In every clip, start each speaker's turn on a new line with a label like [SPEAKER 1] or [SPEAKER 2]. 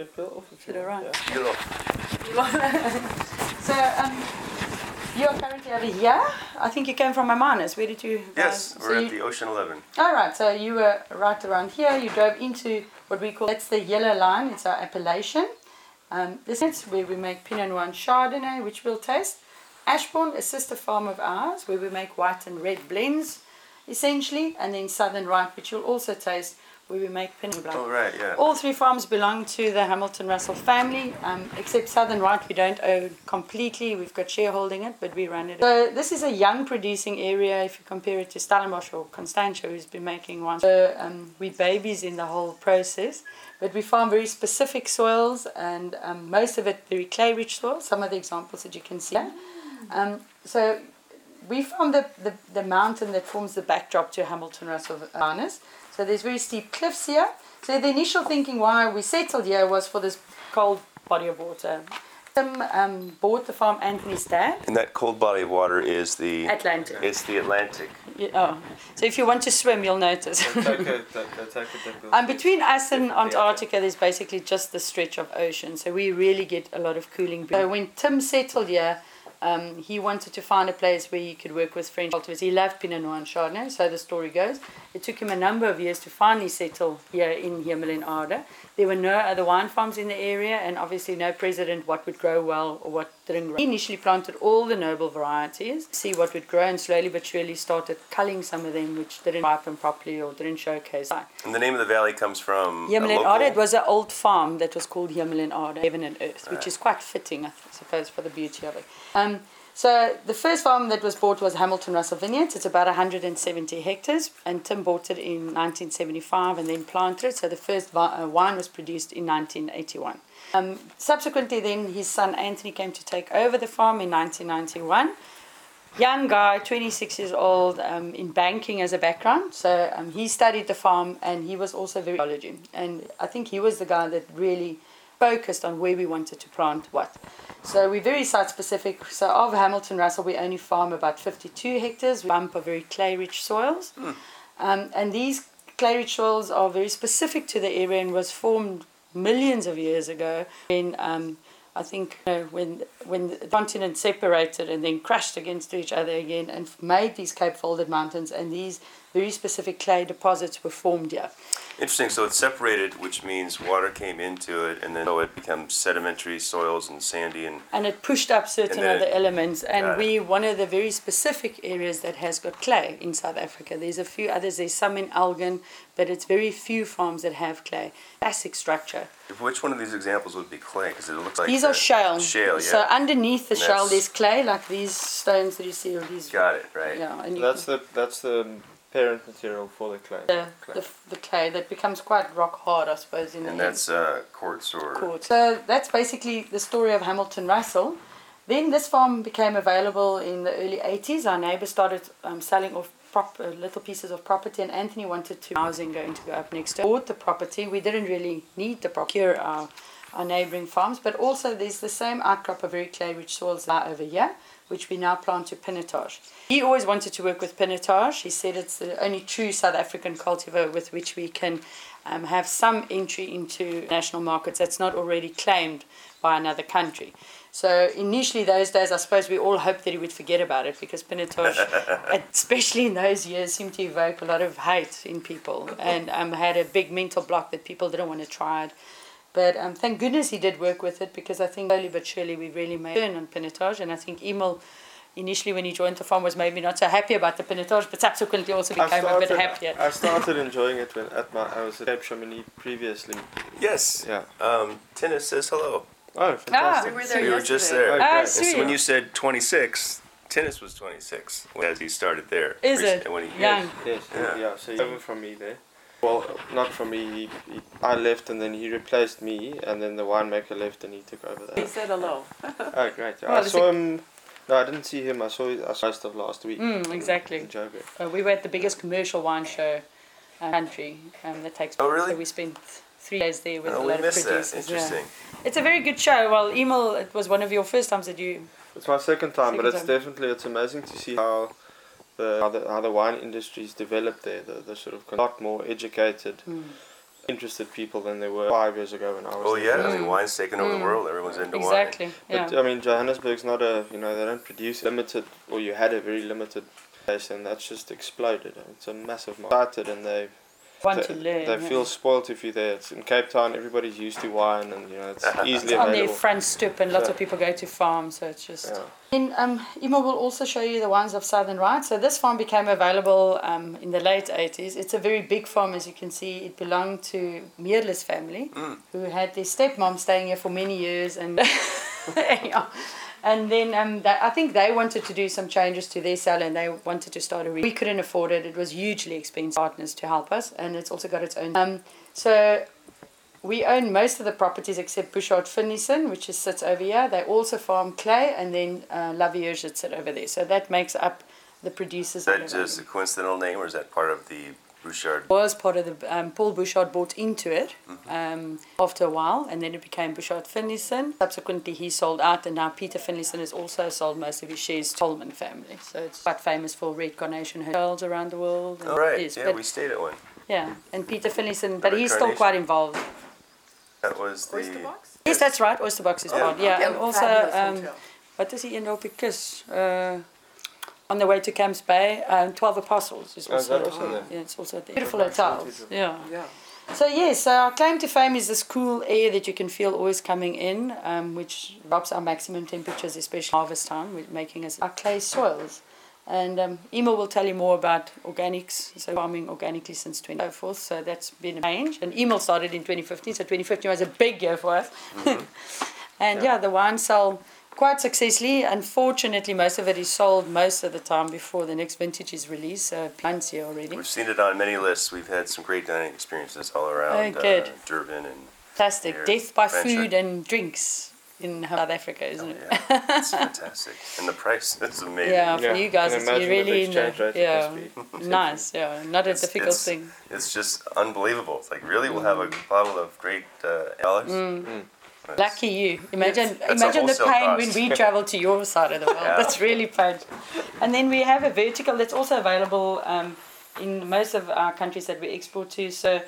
[SPEAKER 1] Get Bill off if
[SPEAKER 2] Should
[SPEAKER 1] you
[SPEAKER 2] I
[SPEAKER 1] want,
[SPEAKER 2] run?
[SPEAKER 1] yeah.
[SPEAKER 3] Get off.
[SPEAKER 2] so, um, you are currently over here. I think you came from Mamanas. Where did you?
[SPEAKER 3] Yes,
[SPEAKER 2] uh,
[SPEAKER 3] we're
[SPEAKER 2] so
[SPEAKER 3] at
[SPEAKER 2] you-
[SPEAKER 3] the Ocean 11.
[SPEAKER 2] All right, so you were right around here. You drove into what we call that's the yellow line. It's our appellation. Um, this is where we make Pinot Noir and Chardonnay, which we'll taste. Ashbourne, a sister farm of ours, where we make white and red blends, essentially, and then Southern Right, which you'll also taste, where we make Pinot Blanc.
[SPEAKER 3] Oh, right, yeah.
[SPEAKER 2] All three farms belong to the Hamilton Russell family, um, except Southern Right we don't own completely. We've got shareholding it, but we run it. So this is a young producing area if you compare it to Stellenbosch or Constantia, who's been making one. So um, we babies in the whole process, but we farm very specific soils, and um, most of it very clay-rich soil. Some of the examples that you can see. Um, so we found the, the, the mountain that forms the backdrop to Hamilton Russell Harness. So there's very steep cliffs here. So the initial thinking why we settled here was for this cold body of water. Tim um, bought the farm Anthony's dad,
[SPEAKER 3] And that cold body of water is the
[SPEAKER 2] Atlantic.
[SPEAKER 3] it's the Atlantic.
[SPEAKER 2] Yeah, oh. So if you want to swim, you'll notice.
[SPEAKER 1] Take a, take a, take a
[SPEAKER 2] Um, between us and Antarctica, there's basically just the stretch of ocean, so we really get a lot of cooling. So when Tim settled here, um, he wanted to find a place where he could work with French cultivars. He loved Pinot Noir and Chardonnay, so the story goes. It took him a number of years to finally settle here in Hemel Aarde. There were no other wine farms in the area, and obviously no precedent what would grow well or what didn't grow. He initially planted all the noble varieties, see what would grow, and slowly but surely started culling some of them which didn't ripen properly or didn't showcase.
[SPEAKER 3] And the name of the valley comes from a
[SPEAKER 2] Hemel it was an old farm that was called Hemel-en-Aarde, Heaven and Earth, which is quite fitting, I suppose, for the beauty of it. Um, so the first farm that was bought was Hamilton Russell Vineyards. It's about 170 hectares, and Tim bought it in 1975 and then planted it. So the first uh, wine was produced in 1981. Um, subsequently, then his son Anthony came to take over the farm in 1991 young guy, 26 years old, um, in banking as a background. So um, he studied the farm and he was also very biology. And I think he was the guy that really focused on where we wanted to plant what. So we're very site specific. So of Hamilton Russell, we only farm about 52 hectares. We bump of very clay rich soils. Um, and these clay rich soils are very specific to the area and was formed millions of years ago when um, I think you know, when when the continent separated and then crashed against each other again and made these Cape folded mountains and these very specific clay deposits were formed here.
[SPEAKER 3] Interesting. So it's separated, which means water came into it, and then so it becomes sedimentary soils and sandy and
[SPEAKER 2] And it pushed up certain other
[SPEAKER 3] it-
[SPEAKER 2] elements.
[SPEAKER 3] Got
[SPEAKER 2] And
[SPEAKER 3] it.
[SPEAKER 2] we one of the very specific areas that has got clay in South Africa. There's a few others. There's some in Elgin, but it's very few farms that have clay. Classic structure.
[SPEAKER 3] which one of these examples would be clay? Because it looks like
[SPEAKER 2] These are shale.
[SPEAKER 3] Shale, yeah.
[SPEAKER 2] So underneath the
[SPEAKER 3] And
[SPEAKER 2] shale,
[SPEAKER 3] that's-
[SPEAKER 2] there's clay, like these stones that you see, or these.
[SPEAKER 3] Got it. Right.
[SPEAKER 2] Yeah, and you
[SPEAKER 1] That's the that's the parent material for the clay.
[SPEAKER 2] the,
[SPEAKER 1] clay.
[SPEAKER 2] the, the clay that becomes quite rock hard, I suppose, in
[SPEAKER 3] And
[SPEAKER 2] the
[SPEAKER 3] that's uh, quartz or
[SPEAKER 2] court. So that's basically the story of Hamilton Russell. Then this farm became available in the early 80s. Our neighbour started um, selling off prop, uh, little pieces of property, and Anthony wanted to housing going to go up next door. Bought the property. We didn't really need the property. Here our, our neighbouring farms, but also there's the same outcrop of very clay-rich soils that over here, which we now plant to pinotage. He always wanted to work with pinotage. He said it's the only true South African cultivar with which we can um, have some entry into national markets that's not already claimed by another country. So initially, those days, I suppose we all hoped that he would forget about it because pinotage, especially in those years, seemed to evoke a lot of hate in people and um, had a big mental block that people didn't want to try it. But um, thank goodness he did work with it because I think slowly but surely we really made a turn on pinotage. And I think Emil, initially when he joined the farm, was maybe not so happy about the pinotage, but subsequently also
[SPEAKER 1] I
[SPEAKER 2] became a bit happier.
[SPEAKER 1] I started enjoying it when at my I was at Cape Chamonix previously.
[SPEAKER 3] yes.
[SPEAKER 1] Yeah.
[SPEAKER 3] Um, Tennis says hello.
[SPEAKER 1] Oh, fantastic.
[SPEAKER 2] we were
[SPEAKER 3] we were just there.
[SPEAKER 1] Okay.
[SPEAKER 2] Ah,
[SPEAKER 3] And so
[SPEAKER 2] sweet.
[SPEAKER 3] when you said 26, Tennis was 26 as he started there.
[SPEAKER 2] Is
[SPEAKER 3] Rec-
[SPEAKER 2] it?
[SPEAKER 3] When he,
[SPEAKER 2] Young.
[SPEAKER 1] Yes,
[SPEAKER 3] Yeah.
[SPEAKER 1] yeah. So he over from me there. Well, not for me. He, he, I left and then he replaced me, and then the winemaker left and he took over
[SPEAKER 4] He said hello.
[SPEAKER 1] Oh, great!
[SPEAKER 2] Well,
[SPEAKER 1] I saw
[SPEAKER 2] a-
[SPEAKER 1] him. No, I didn't see him. I saw I saw most of last week.
[SPEAKER 2] Mm, exactly.
[SPEAKER 1] In Joburg.
[SPEAKER 2] Uh, we were at the biggest commercial wine show uh, country um, that takes place.
[SPEAKER 3] Oh, really?
[SPEAKER 2] So we spent three days there with
[SPEAKER 3] Oh,
[SPEAKER 2] a
[SPEAKER 3] we
[SPEAKER 2] lot of
[SPEAKER 3] missed that.
[SPEAKER 2] producers. yeah.
[SPEAKER 3] Interesting.
[SPEAKER 2] It's a very good show. Well, Emil, it was one of your first times that you.
[SPEAKER 1] It's my second time, but it's
[SPEAKER 2] time.
[SPEAKER 1] definitely it's amazing to see how the how the, how the wine industry's developed there. The, the sort of a lot more educated.
[SPEAKER 2] Mm.
[SPEAKER 1] interested people than there were five years ago when I was
[SPEAKER 3] Oh
[SPEAKER 1] there.
[SPEAKER 3] yeah, I mean, wine's taken over the world. Everyone's into wine.
[SPEAKER 2] Exactly. Yeah.
[SPEAKER 1] But I mean, Johannesburg's not a you know they don't produce limited or you had a very limited place and that's just exploded. It's a massive market and they
[SPEAKER 2] Want
[SPEAKER 1] they,
[SPEAKER 2] to learn.
[SPEAKER 1] they
[SPEAKER 2] yeah.
[SPEAKER 1] feel spoilt if you're there. It's in Cape Town. Everybody's used to wine and you know it's easily
[SPEAKER 2] on their
[SPEAKER 1] available.
[SPEAKER 2] front stoop, and lots
[SPEAKER 1] So-
[SPEAKER 2] of people go to farms, so it's just.
[SPEAKER 1] Yeah.
[SPEAKER 2] And um, Imo will also show you the wines of Southern Right. So this farm became available um, in the late 80s. It's a very big farm, as you can see. It belonged to Meerlis family, who had their stepmom staying here for many years. And yeah. And then um, that, I think they wanted to do some changes to their cellar and they wanted to start a re- We couldn't afford it. It was hugely expensive partners to help us. And it's also got its own. Um, so we own most of the properties except Bouchard Finlayson, which is, sits over here. They also farm clay, and then uh, La Vierge that sit over there. So that makes up the producers.
[SPEAKER 3] Is that just a coincidental name, or is that part of the Bouchard?
[SPEAKER 2] was part of the um, Paul Bouchard bought into it um, after a while, and then it became Bouchard Finlayson. Subsequently, he sold out, and now Peter Finlayson has also sold most of his shares to Tollman family. So it's quite famous for red carnation hotels around the world. and
[SPEAKER 3] Oh, right.
[SPEAKER 2] is,
[SPEAKER 3] yeah,
[SPEAKER 2] but-
[SPEAKER 3] we stayed at one.
[SPEAKER 2] yeah, and Peter Finlayson, but he's still quite involved.
[SPEAKER 3] That was the.
[SPEAKER 4] Oyster box?
[SPEAKER 2] Yes, that's right. Oyster Box is
[SPEAKER 3] Yeah.
[SPEAKER 2] part. Yeah, and also
[SPEAKER 4] Fabulous
[SPEAKER 2] um, what does he end up because uh, on the way to Camps Bay, um, Twelve Apostles is
[SPEAKER 1] Oh, is
[SPEAKER 2] also,
[SPEAKER 1] that also there?
[SPEAKER 2] yeah, it's also there. beautiful hotels. Yeah.
[SPEAKER 4] Yeah.
[SPEAKER 2] So yes, so our claim to fame is this cool air that you can feel always coming in, um, which drops our maximum temperatures, especially harvest time, with making us our clay soils. And um, Emil will tell you more about organics, so farming organically since 20 so that's been a change. And Emil started in 2015, so 2015 was a big year for us. and yeah. the wine sell quite successfully. Unfortunately, most of it is sold most of the time before the next vintage is released. So plants here already.
[SPEAKER 3] We've seen it on many lists. We've had some great dining experiences all around
[SPEAKER 2] Oh, good.
[SPEAKER 3] Uh, Durban and
[SPEAKER 2] Fantastic.
[SPEAKER 3] Here,
[SPEAKER 2] Death by
[SPEAKER 3] Venture.
[SPEAKER 2] food and drinks in South Africa, isn't
[SPEAKER 3] oh,
[SPEAKER 2] it?
[SPEAKER 3] yeah, it's fantastic. And the price is amazing.
[SPEAKER 2] Yeah, for
[SPEAKER 1] Yeah,
[SPEAKER 2] you guys,
[SPEAKER 1] can
[SPEAKER 2] it's
[SPEAKER 1] imagine
[SPEAKER 2] really in the,
[SPEAKER 1] exchange rate
[SPEAKER 2] yeah, nice. Yeah, not a
[SPEAKER 3] It's-
[SPEAKER 2] difficult
[SPEAKER 3] it's-
[SPEAKER 2] thing.
[SPEAKER 3] It's just unbelievable. It's like really, we'll have a bottle of great uh, Alice.
[SPEAKER 2] Mm. Lucky you. Imagine, imagine the pain
[SPEAKER 3] cost.
[SPEAKER 2] when we travel to your side of the world.
[SPEAKER 3] Yeah.
[SPEAKER 2] That's really painful. And then we have a vertical that's also available um, in most of our countries that we export to. So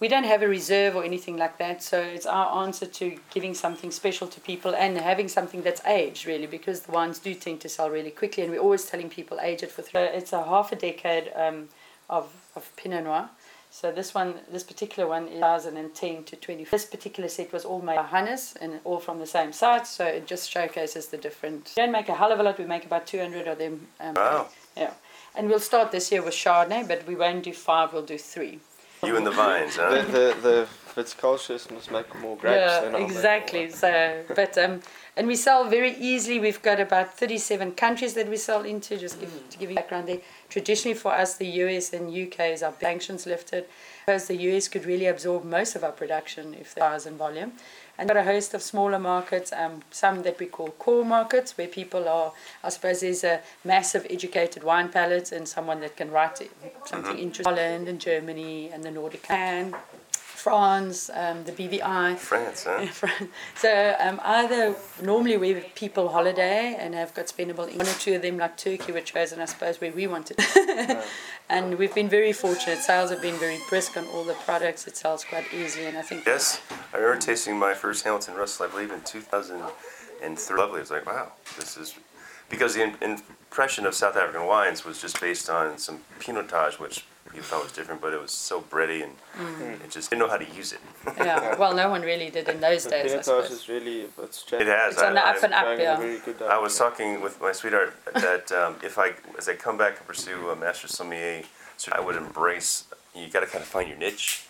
[SPEAKER 2] we don't have a reserve or anything like that. So it's our answer to giving something special to people and having something that's aged really, because the wines do tend to sell really quickly. And we're always telling people age it for three. It's a half a decade um, of of Pinot Noir. So this one, this particular one is 2010 to 20. This particular set was all made by Hannes and all from the same site. So it just showcases the different. We don't make a hell of a lot. We make about 200 of them. Um,
[SPEAKER 3] Wow.
[SPEAKER 2] Yeah. And we'll start this year with Chardonnay, but we won't do five. We'll do three.
[SPEAKER 3] You and the vines,
[SPEAKER 1] The
[SPEAKER 3] huh?
[SPEAKER 1] the the viticulturists must make more grapes.
[SPEAKER 2] yeah,
[SPEAKER 1] than
[SPEAKER 2] exactly.
[SPEAKER 1] more.
[SPEAKER 2] So, but um, and we sell very easily. We've got about thirty-seven countries that we sell into. Just give, to give you background there. Traditionally, for us, the US and UK is our sanctions lifted, because the US could really absorb most of our production if there was in volume. And got a host of smaller markets, um, some that we call core markets, where people are, I suppose, there's a massive educated wine palate and someone that can write something interesting. Holland and Germany and the Nordic and France, um, the BVI.
[SPEAKER 3] France, huh?
[SPEAKER 2] so um, either normally we have people holiday and have got spendable one or two of them like Turkey were chosen I suppose where we wanted and we've been very fortunate sales have been very brisk on all the products it sells quite easily and I think
[SPEAKER 3] Yes, I remember tasting my first Hamilton Russell, I believe, in 2003. Lovely. I was like, wow, this is because the impression of South African wines was just based on some Pinotage, which you thought it was different, but it was so bready and
[SPEAKER 2] Mm.
[SPEAKER 3] it just didn't know how to use it.
[SPEAKER 2] yeah well no one really did in those
[SPEAKER 1] The
[SPEAKER 2] days I
[SPEAKER 1] Pinotage
[SPEAKER 2] suppose
[SPEAKER 1] is really it's
[SPEAKER 3] It has.
[SPEAKER 2] it's on the
[SPEAKER 3] I,
[SPEAKER 2] up and up
[SPEAKER 1] going in a
[SPEAKER 2] yeah
[SPEAKER 1] very
[SPEAKER 3] I, I was talking with my sweetheart that um, if I, as I come back and pursue a master sommelier, so I would embrace. You got to kind of find your niche,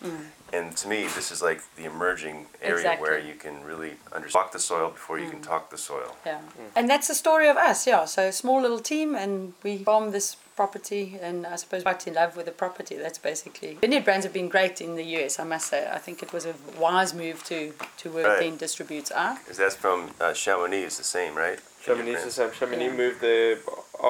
[SPEAKER 3] and to me, this is like the emerging area where you can really understand walk the soil before you can talk the soil.
[SPEAKER 2] yeah and that's the story of us yeah so small little team and we farm this property and I suppose quite in love with the property that's basically vineyard brands have been great in the US I must say I think it was a wise move to to work
[SPEAKER 3] Right.
[SPEAKER 2] then distributes are
[SPEAKER 3] Because that's from uh, Chamonix, is the same, right?
[SPEAKER 1] Chamonix is the same. Chamonix
[SPEAKER 2] Yeah.
[SPEAKER 1] moved there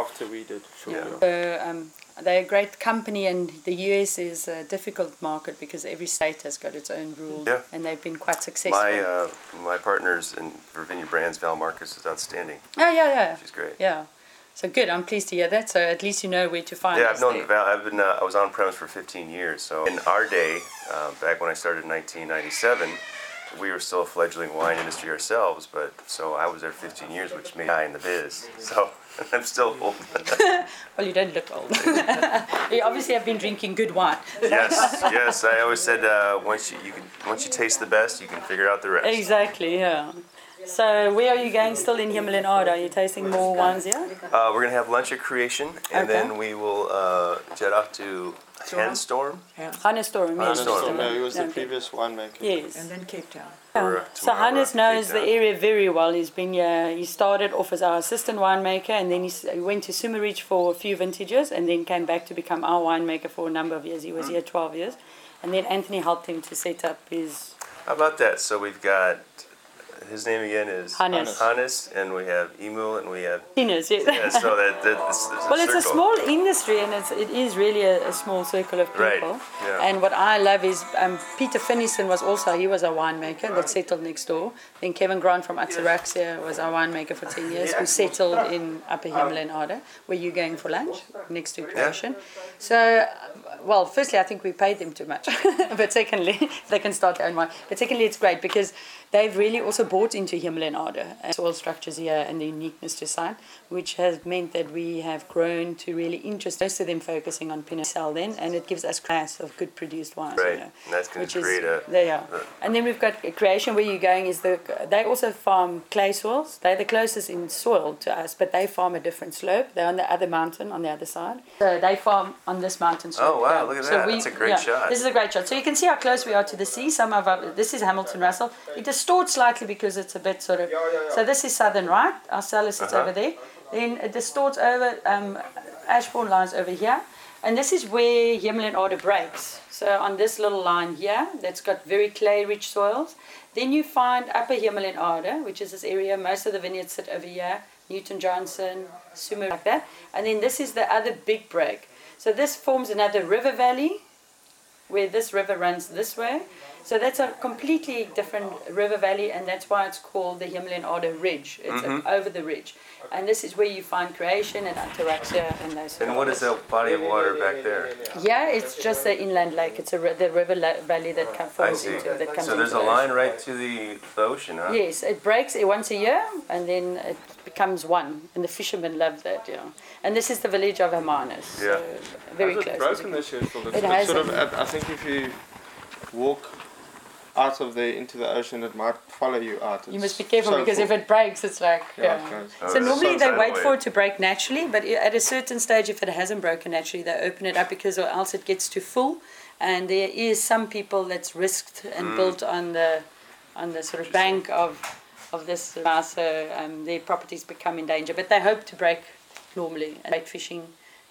[SPEAKER 1] after we did. Sure.
[SPEAKER 3] Yeah.
[SPEAKER 2] So um, they're a great company, and the US is a difficult market because every state has got its own rules,
[SPEAKER 3] Yeah.
[SPEAKER 2] and they've been quite successful.
[SPEAKER 3] My uh, my partners in Vineyard Brands, Val Marcus, is outstanding.
[SPEAKER 2] oh yeah, yeah,
[SPEAKER 3] She's great.
[SPEAKER 2] yeah. So good. I'm pleased to hear that. So at least you know where to find
[SPEAKER 3] Yeah, I've known
[SPEAKER 2] there.
[SPEAKER 3] Val. I've been. Uh, I was on premise for 15 years. So in our day, uh, back when I started in 1997, we were still a fledgling wine industry ourselves. But so I was there 15 years, which made me high in the biz. So I'm still old.
[SPEAKER 2] Well, you don't look old. you obviously have been drinking good wine.
[SPEAKER 3] yes, yes. I always said uh, once you, you can once you taste the best, you can figure out the rest.
[SPEAKER 2] Exactly, yeah. So where are you going still in Hemel-en-Aarde? Are you tasting more wines here?
[SPEAKER 3] Uh, we're gonna have lunch at Creation, and
[SPEAKER 2] Okay.
[SPEAKER 3] then we will uh, jet off to Hannes Storm.
[SPEAKER 2] Hannes Storm, yes.
[SPEAKER 3] Hannes Storm.
[SPEAKER 1] No, he was the
[SPEAKER 2] Okay.
[SPEAKER 1] previous winemaker.
[SPEAKER 2] Yes.
[SPEAKER 4] And then Cape Town.
[SPEAKER 3] Uh,
[SPEAKER 2] So Hannes knows the area very well. He's been here. He started off as our assistant winemaker, and then he s- he went to Sumaridge for a few vintages, and then came back to become our winemaker for a number of years. He was here 12 years, and then Anthony helped him to set up his
[SPEAKER 3] How about that? So we've got his name again is
[SPEAKER 2] Hannes.
[SPEAKER 3] Hannes, and we have Emil, and we have
[SPEAKER 2] dinners. Yes.
[SPEAKER 3] yeah. So that, that this, this
[SPEAKER 2] Well, it's a small industry, and it's, it is really a, a small circle of people.
[SPEAKER 3] Right, yeah.
[SPEAKER 2] And what I love is um, Peter Finlayson was also he was a winemaker that settled next door. Then Kevin Grant from Ataraxia was our winemaker for ten years, who settled in Upper Hemel-en-Aarde, where you're going for lunch next to Creation. So, well, firstly, I think we paid them too much, but secondly, they can start their own wine. But secondly, it's great because they've really also bought into Hemel-en-Aarde and soil structures here and the uniqueness to site, which has meant that we have grown to really interest most of them focusing on Pinot Cell then, and it gives us class of good produced wines. you know,
[SPEAKER 3] and that's gonna
[SPEAKER 2] which is-
[SPEAKER 3] a-
[SPEAKER 2] They are.
[SPEAKER 3] a-
[SPEAKER 2] And then we've got creation where you're going is the they also farm clay soils. They're the closest in soil to us, but they farm a different slope. They're on the other mountain on the other side. So they farm on this mountain slope.
[SPEAKER 3] Oh, wow,
[SPEAKER 2] yeah.
[SPEAKER 3] look at
[SPEAKER 2] So
[SPEAKER 3] that.
[SPEAKER 2] we-
[SPEAKER 3] That's a great
[SPEAKER 2] yeah,
[SPEAKER 3] shot.
[SPEAKER 2] This is a great shot. So you can see how close we are to the sea. Some of our, this is Hamilton Russell. It distorts slightly because it's a bit sort of. So this is Southern Right. Our cellar sits
[SPEAKER 3] Uh-huh.
[SPEAKER 2] over there. Then it distorts over. Um, Ashbourne lines over here. And this is where Hemel-en-Aarde breaks. So on this little line here, that's got very clay-rich soils. Then you find Upper Hemel-en-Aarde, which is this area. Most of the vineyards sit over here. Newton Johnson, Sumer, like that. And then this is the other big break. So this forms another river valley, where this river runs this way. So that's a completely different river valley, and that's why it's called the Hemel-en-Aarde Ridge. It's
[SPEAKER 3] Mm-hmm.
[SPEAKER 2] over the ridge. And this is where you find creation and Ataraxia and those
[SPEAKER 3] And what is that body of water back there?
[SPEAKER 2] Yeah, it's just the inland lake. It's a the river la- valley that comes
[SPEAKER 3] I see.
[SPEAKER 2] into that comes
[SPEAKER 3] So there's a line right to the, the ocean, huh?
[SPEAKER 2] Yes, it breaks it once a year, and then it becomes one. And the fishermen love that, yeah. And this is the village of Hermanus.
[SPEAKER 3] Yeah.
[SPEAKER 2] Very
[SPEAKER 1] Has
[SPEAKER 2] close.
[SPEAKER 1] it broken this year? Phil? It's,
[SPEAKER 2] It
[SPEAKER 1] it's sort of.
[SPEAKER 2] hasn't.
[SPEAKER 1] at- I think if you walk out of there into the ocean, it might follow you out.
[SPEAKER 2] You must be careful
[SPEAKER 1] so
[SPEAKER 2] because
[SPEAKER 1] full.
[SPEAKER 2] if it breaks, it's like
[SPEAKER 1] Yeah,
[SPEAKER 2] yeah.
[SPEAKER 1] it goes.
[SPEAKER 3] Oh,
[SPEAKER 2] So normally
[SPEAKER 3] so
[SPEAKER 2] they wait
[SPEAKER 3] way.
[SPEAKER 2] for it to break naturally, but at a certain stage, if it hasn't broken naturally, they open it up because or else it gets too full. And there is some people that's risked and
[SPEAKER 3] Mm.
[SPEAKER 2] built on the on the sort of bank of of this uh, so um, their properties become in danger. But they hope to break normally and bait fishing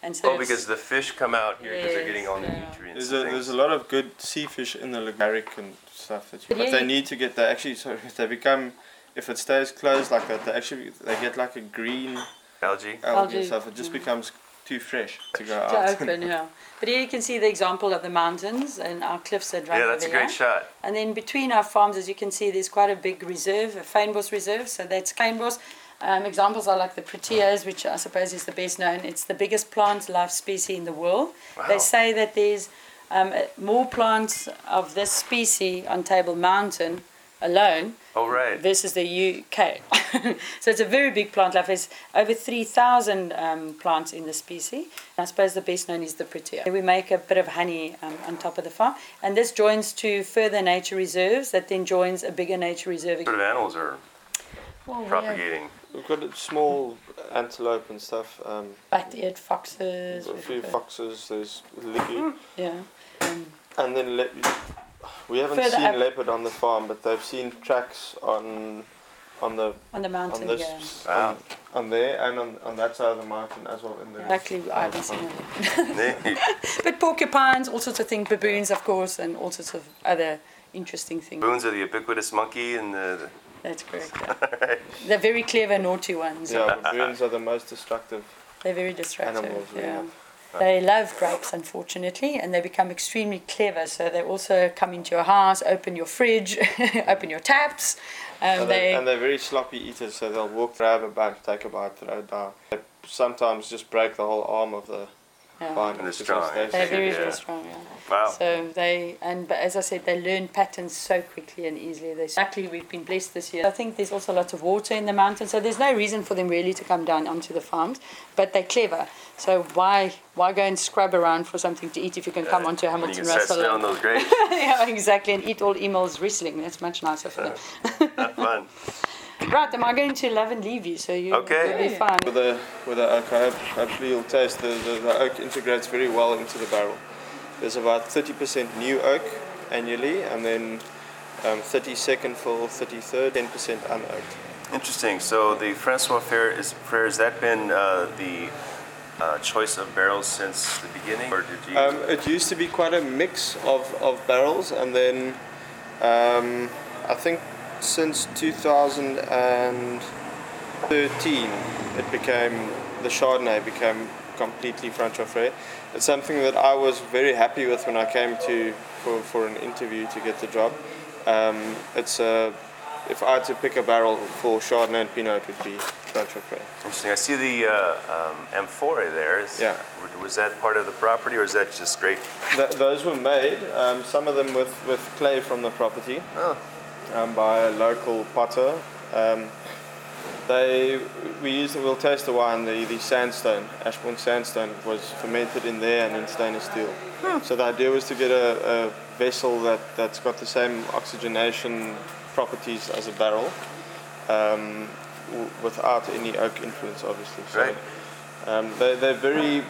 [SPEAKER 2] and so
[SPEAKER 3] Oh, because the fish come out here because they're getting all the
[SPEAKER 2] yeah.
[SPEAKER 3] nutrients.
[SPEAKER 1] There's a, there's a lot of good sea fish in the Lagaric and stuff that you,
[SPEAKER 2] But
[SPEAKER 1] but
[SPEAKER 2] yeah,
[SPEAKER 1] they need to get they actually so if they become if it stays closed like that they actually they get like a green
[SPEAKER 3] algae.
[SPEAKER 1] algae,
[SPEAKER 2] Algae,
[SPEAKER 1] and stuff it just
[SPEAKER 2] mm.
[SPEAKER 1] becomes too fresh to go
[SPEAKER 2] to
[SPEAKER 1] out.
[SPEAKER 2] open, yeah. But here you can see the example of the mountains and our cliffs that run
[SPEAKER 3] Yeah, that's a great
[SPEAKER 2] here.
[SPEAKER 3] shot.
[SPEAKER 2] And then between our farms, as you can see, there's quite a big reserve, a fynbos reserve. So that's fynbos. Um, examples are like the proteas, which I suppose is the best known. It's the biggest plant life species in the world.
[SPEAKER 3] Wow.
[SPEAKER 2] They say that there's um, uh, more plants of this species on Table Mountain alone
[SPEAKER 3] Oh, right.
[SPEAKER 2] versus the UK. so it's a very big plant life. There's over 3,000 um, plants in the species. I suppose the best known is the Protea. We make a bit of honey um, on top of the farm, and this joins to further nature reserves that then joins a bigger nature reserve.
[SPEAKER 3] What sort of animals are
[SPEAKER 2] Well, we have
[SPEAKER 3] propagating?
[SPEAKER 1] We've got small antelope and stuff. Um,
[SPEAKER 2] Bat-eared foxes.
[SPEAKER 1] a few foxes. There's liggy,
[SPEAKER 2] Yeah. Um,
[SPEAKER 1] and then le- we haven't
[SPEAKER 2] Further
[SPEAKER 1] seen
[SPEAKER 2] up-
[SPEAKER 1] leopard on the farm, but they've seen tracks on on the
[SPEAKER 2] on the mountain,
[SPEAKER 1] on this
[SPEAKER 3] Wow.
[SPEAKER 1] on, on there and on, on that side of the mountain as well. In the
[SPEAKER 2] Luckily, I haven't seen it. But porcupines, all sorts of things, baboons, of course, and all sorts of other interesting things.
[SPEAKER 3] Baboons are the ubiquitous monkey and the.
[SPEAKER 2] That's correct. Yeah. They're very clever, naughty ones.
[SPEAKER 1] yeah, baboons are the most destructive
[SPEAKER 2] They're very destructive.
[SPEAKER 1] animals we
[SPEAKER 2] yeah.
[SPEAKER 1] have.
[SPEAKER 2] They love grapes, unfortunately, and they become extremely clever. So they also come into your house, open your fridge, open your taps. Um,
[SPEAKER 1] And, they,
[SPEAKER 2] they,
[SPEAKER 1] and they're very sloppy eaters, so they'll walk, grab a bunch, take a bite, throw it down. They sometimes just break the whole arm of the
[SPEAKER 2] Yeah.
[SPEAKER 1] vine.
[SPEAKER 3] And it's
[SPEAKER 1] because
[SPEAKER 3] strong,
[SPEAKER 1] they-?
[SPEAKER 2] They're very,
[SPEAKER 3] Yeah.
[SPEAKER 2] very strong. Yeah.
[SPEAKER 3] Wow.
[SPEAKER 2] So they and but as I said, they learn patterns so quickly and easily. They luckily we've been blessed this year. I think there's also lots of water in the mountains, so there's no reason for them really to come down onto the farms. But they're clever. So why why go and scrub around for something to eat if you can come onto
[SPEAKER 3] When you
[SPEAKER 2] Hamilton
[SPEAKER 3] can
[SPEAKER 2] Russell?
[SPEAKER 3] smelling those grapes.
[SPEAKER 2] yeah, exactly, and eat all Emil's Riesling. That's much nicer for them.
[SPEAKER 3] Have fun.
[SPEAKER 2] right, am I going to love and leave you? So you
[SPEAKER 3] Okay.
[SPEAKER 2] you'll be fine.
[SPEAKER 1] With the with the oak, I hope, hopefully you'll taste the, the, the oak integrates very well into the barrel. There's about 30% new oak annually, and then um, 30 second fill, 33rd, 10% unoaked.
[SPEAKER 3] Interesting. So the Francois Frere is Frere. Has that been uh, the uh, choice of barrels since the beginning, or did you?
[SPEAKER 1] Um, it used to be quite a mix of, of barrels, and then um, I think since 2013 it became the Chardonnay became completely Francois Frere. It's something that I was very happy with when I came to for, for an interview to get the job. Um, it's a if I had to pick a barrel for Chardonnay and Pinot, it would be Francois Frere.
[SPEAKER 3] Interesting. I see the uh, um, amphora there. Is,
[SPEAKER 1] Yeah.
[SPEAKER 3] Was that part of the property, or is that just great?
[SPEAKER 1] Th- those were made, um, some of them with, with clay from the property.
[SPEAKER 3] Oh,
[SPEAKER 1] um, by a local potter. Um, they we use we'll taste the wine the, the sandstone Ashbourne sandstone was fermented in there and in stainless steel. So the idea was to get a, a vessel that that's got the same oxygenation properties as a barrel, um, w- without any oak influence, obviously. So,
[SPEAKER 3] Right.
[SPEAKER 1] Um, they they're very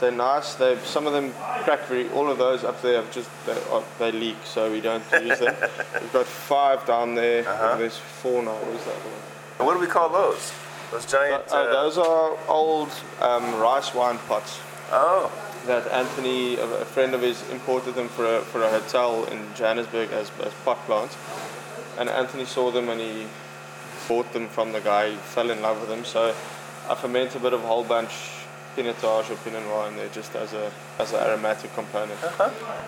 [SPEAKER 1] they're nice. They some of them crack very. All of those up there have just they, are, they leak, so we don't use them. We've got five down there.
[SPEAKER 3] Uh-huh.
[SPEAKER 1] There's four now. What is that one?
[SPEAKER 3] And what do we call those? Those giant.
[SPEAKER 1] Uh,
[SPEAKER 3] Uh,
[SPEAKER 1] those are old um, rice wine pots
[SPEAKER 3] oh,
[SPEAKER 1] that Anthony, a a friend of his, imported them for a, for a hotel in Johannesburg as, as pot plants. And Anthony saw them and he bought them from the guy. He fell in love with them. So I ferment a bit of a whole bunch Pinotage or Pinot Noir in there just as a as an aromatic component.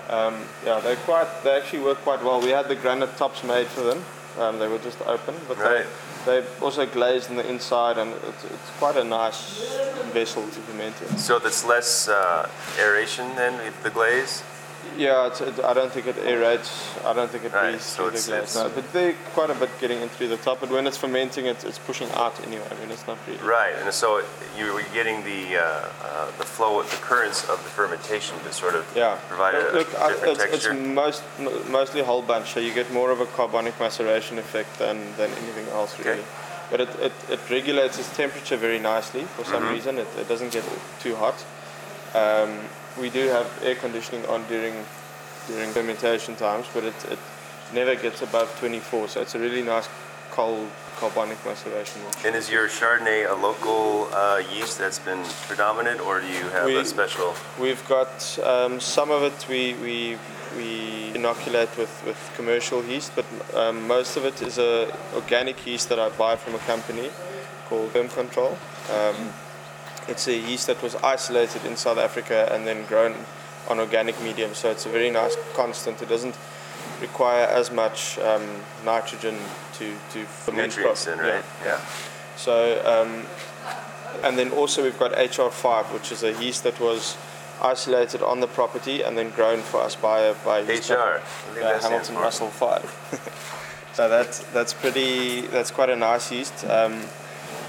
[SPEAKER 1] Um, yeah, they quite they actually work quite well. We had the granite tops made for them. Um, they were just open, but
[SPEAKER 3] Right.
[SPEAKER 1] they they also glazed on the inside, and it's, it's quite a nice vessel to ferment in.
[SPEAKER 3] so that's less uh, aeration than with the glaze.
[SPEAKER 1] Yeah, it's, it, I don't think it aerates. I don't think it
[SPEAKER 3] Right,
[SPEAKER 1] breathes
[SPEAKER 3] so
[SPEAKER 1] through the
[SPEAKER 3] it's- it's-
[SPEAKER 1] No, but they're quite a bit getting in through the top. But when it's fermenting, it's, it's pushing out anyway. I mean, it's not really.
[SPEAKER 3] Right, and so you're getting the uh, uh, the flow, the currents of the fermentation to sort of
[SPEAKER 1] Yeah.
[SPEAKER 3] provide a,
[SPEAKER 1] Look,
[SPEAKER 3] different
[SPEAKER 1] it's, it's
[SPEAKER 3] texture.
[SPEAKER 1] most m- mostly whole bunch, so you get more of a carbonic maceration effect than, than anything else
[SPEAKER 3] Okay.
[SPEAKER 1] really. But it, it, it regulates its temperature very nicely. For some
[SPEAKER 3] Mm-hmm.
[SPEAKER 1] reason, it, it doesn't get too hot. Um, we do have air conditioning on during during fermentation times, but it, it never gets above 24. So it's a really nice cold carbonic maceration.
[SPEAKER 3] and is your Chardonnay a local uh, yeast that's been predominant, or do you have a special?
[SPEAKER 1] We've got um, some of it we, we, we inoculate with, with commercial yeast, but um, most of it is a organic yeast that I buy from a company called Firm Control. Um, it's a yeast that was isolated in South Africa and then grown on organic medium, so it's a very nice constant. It doesn't require as much um, nitrogen to, to ferment
[SPEAKER 3] Nutrients in, right? Yeah.
[SPEAKER 1] so, um, and then also we've got HR5, which is a yeast that was isolated on the property and then grown for us by by
[SPEAKER 3] HR.
[SPEAKER 1] company,
[SPEAKER 3] I think
[SPEAKER 1] uh, Hamilton. Russell 5. so that's that's pretty that's quite a nice yeast. Um,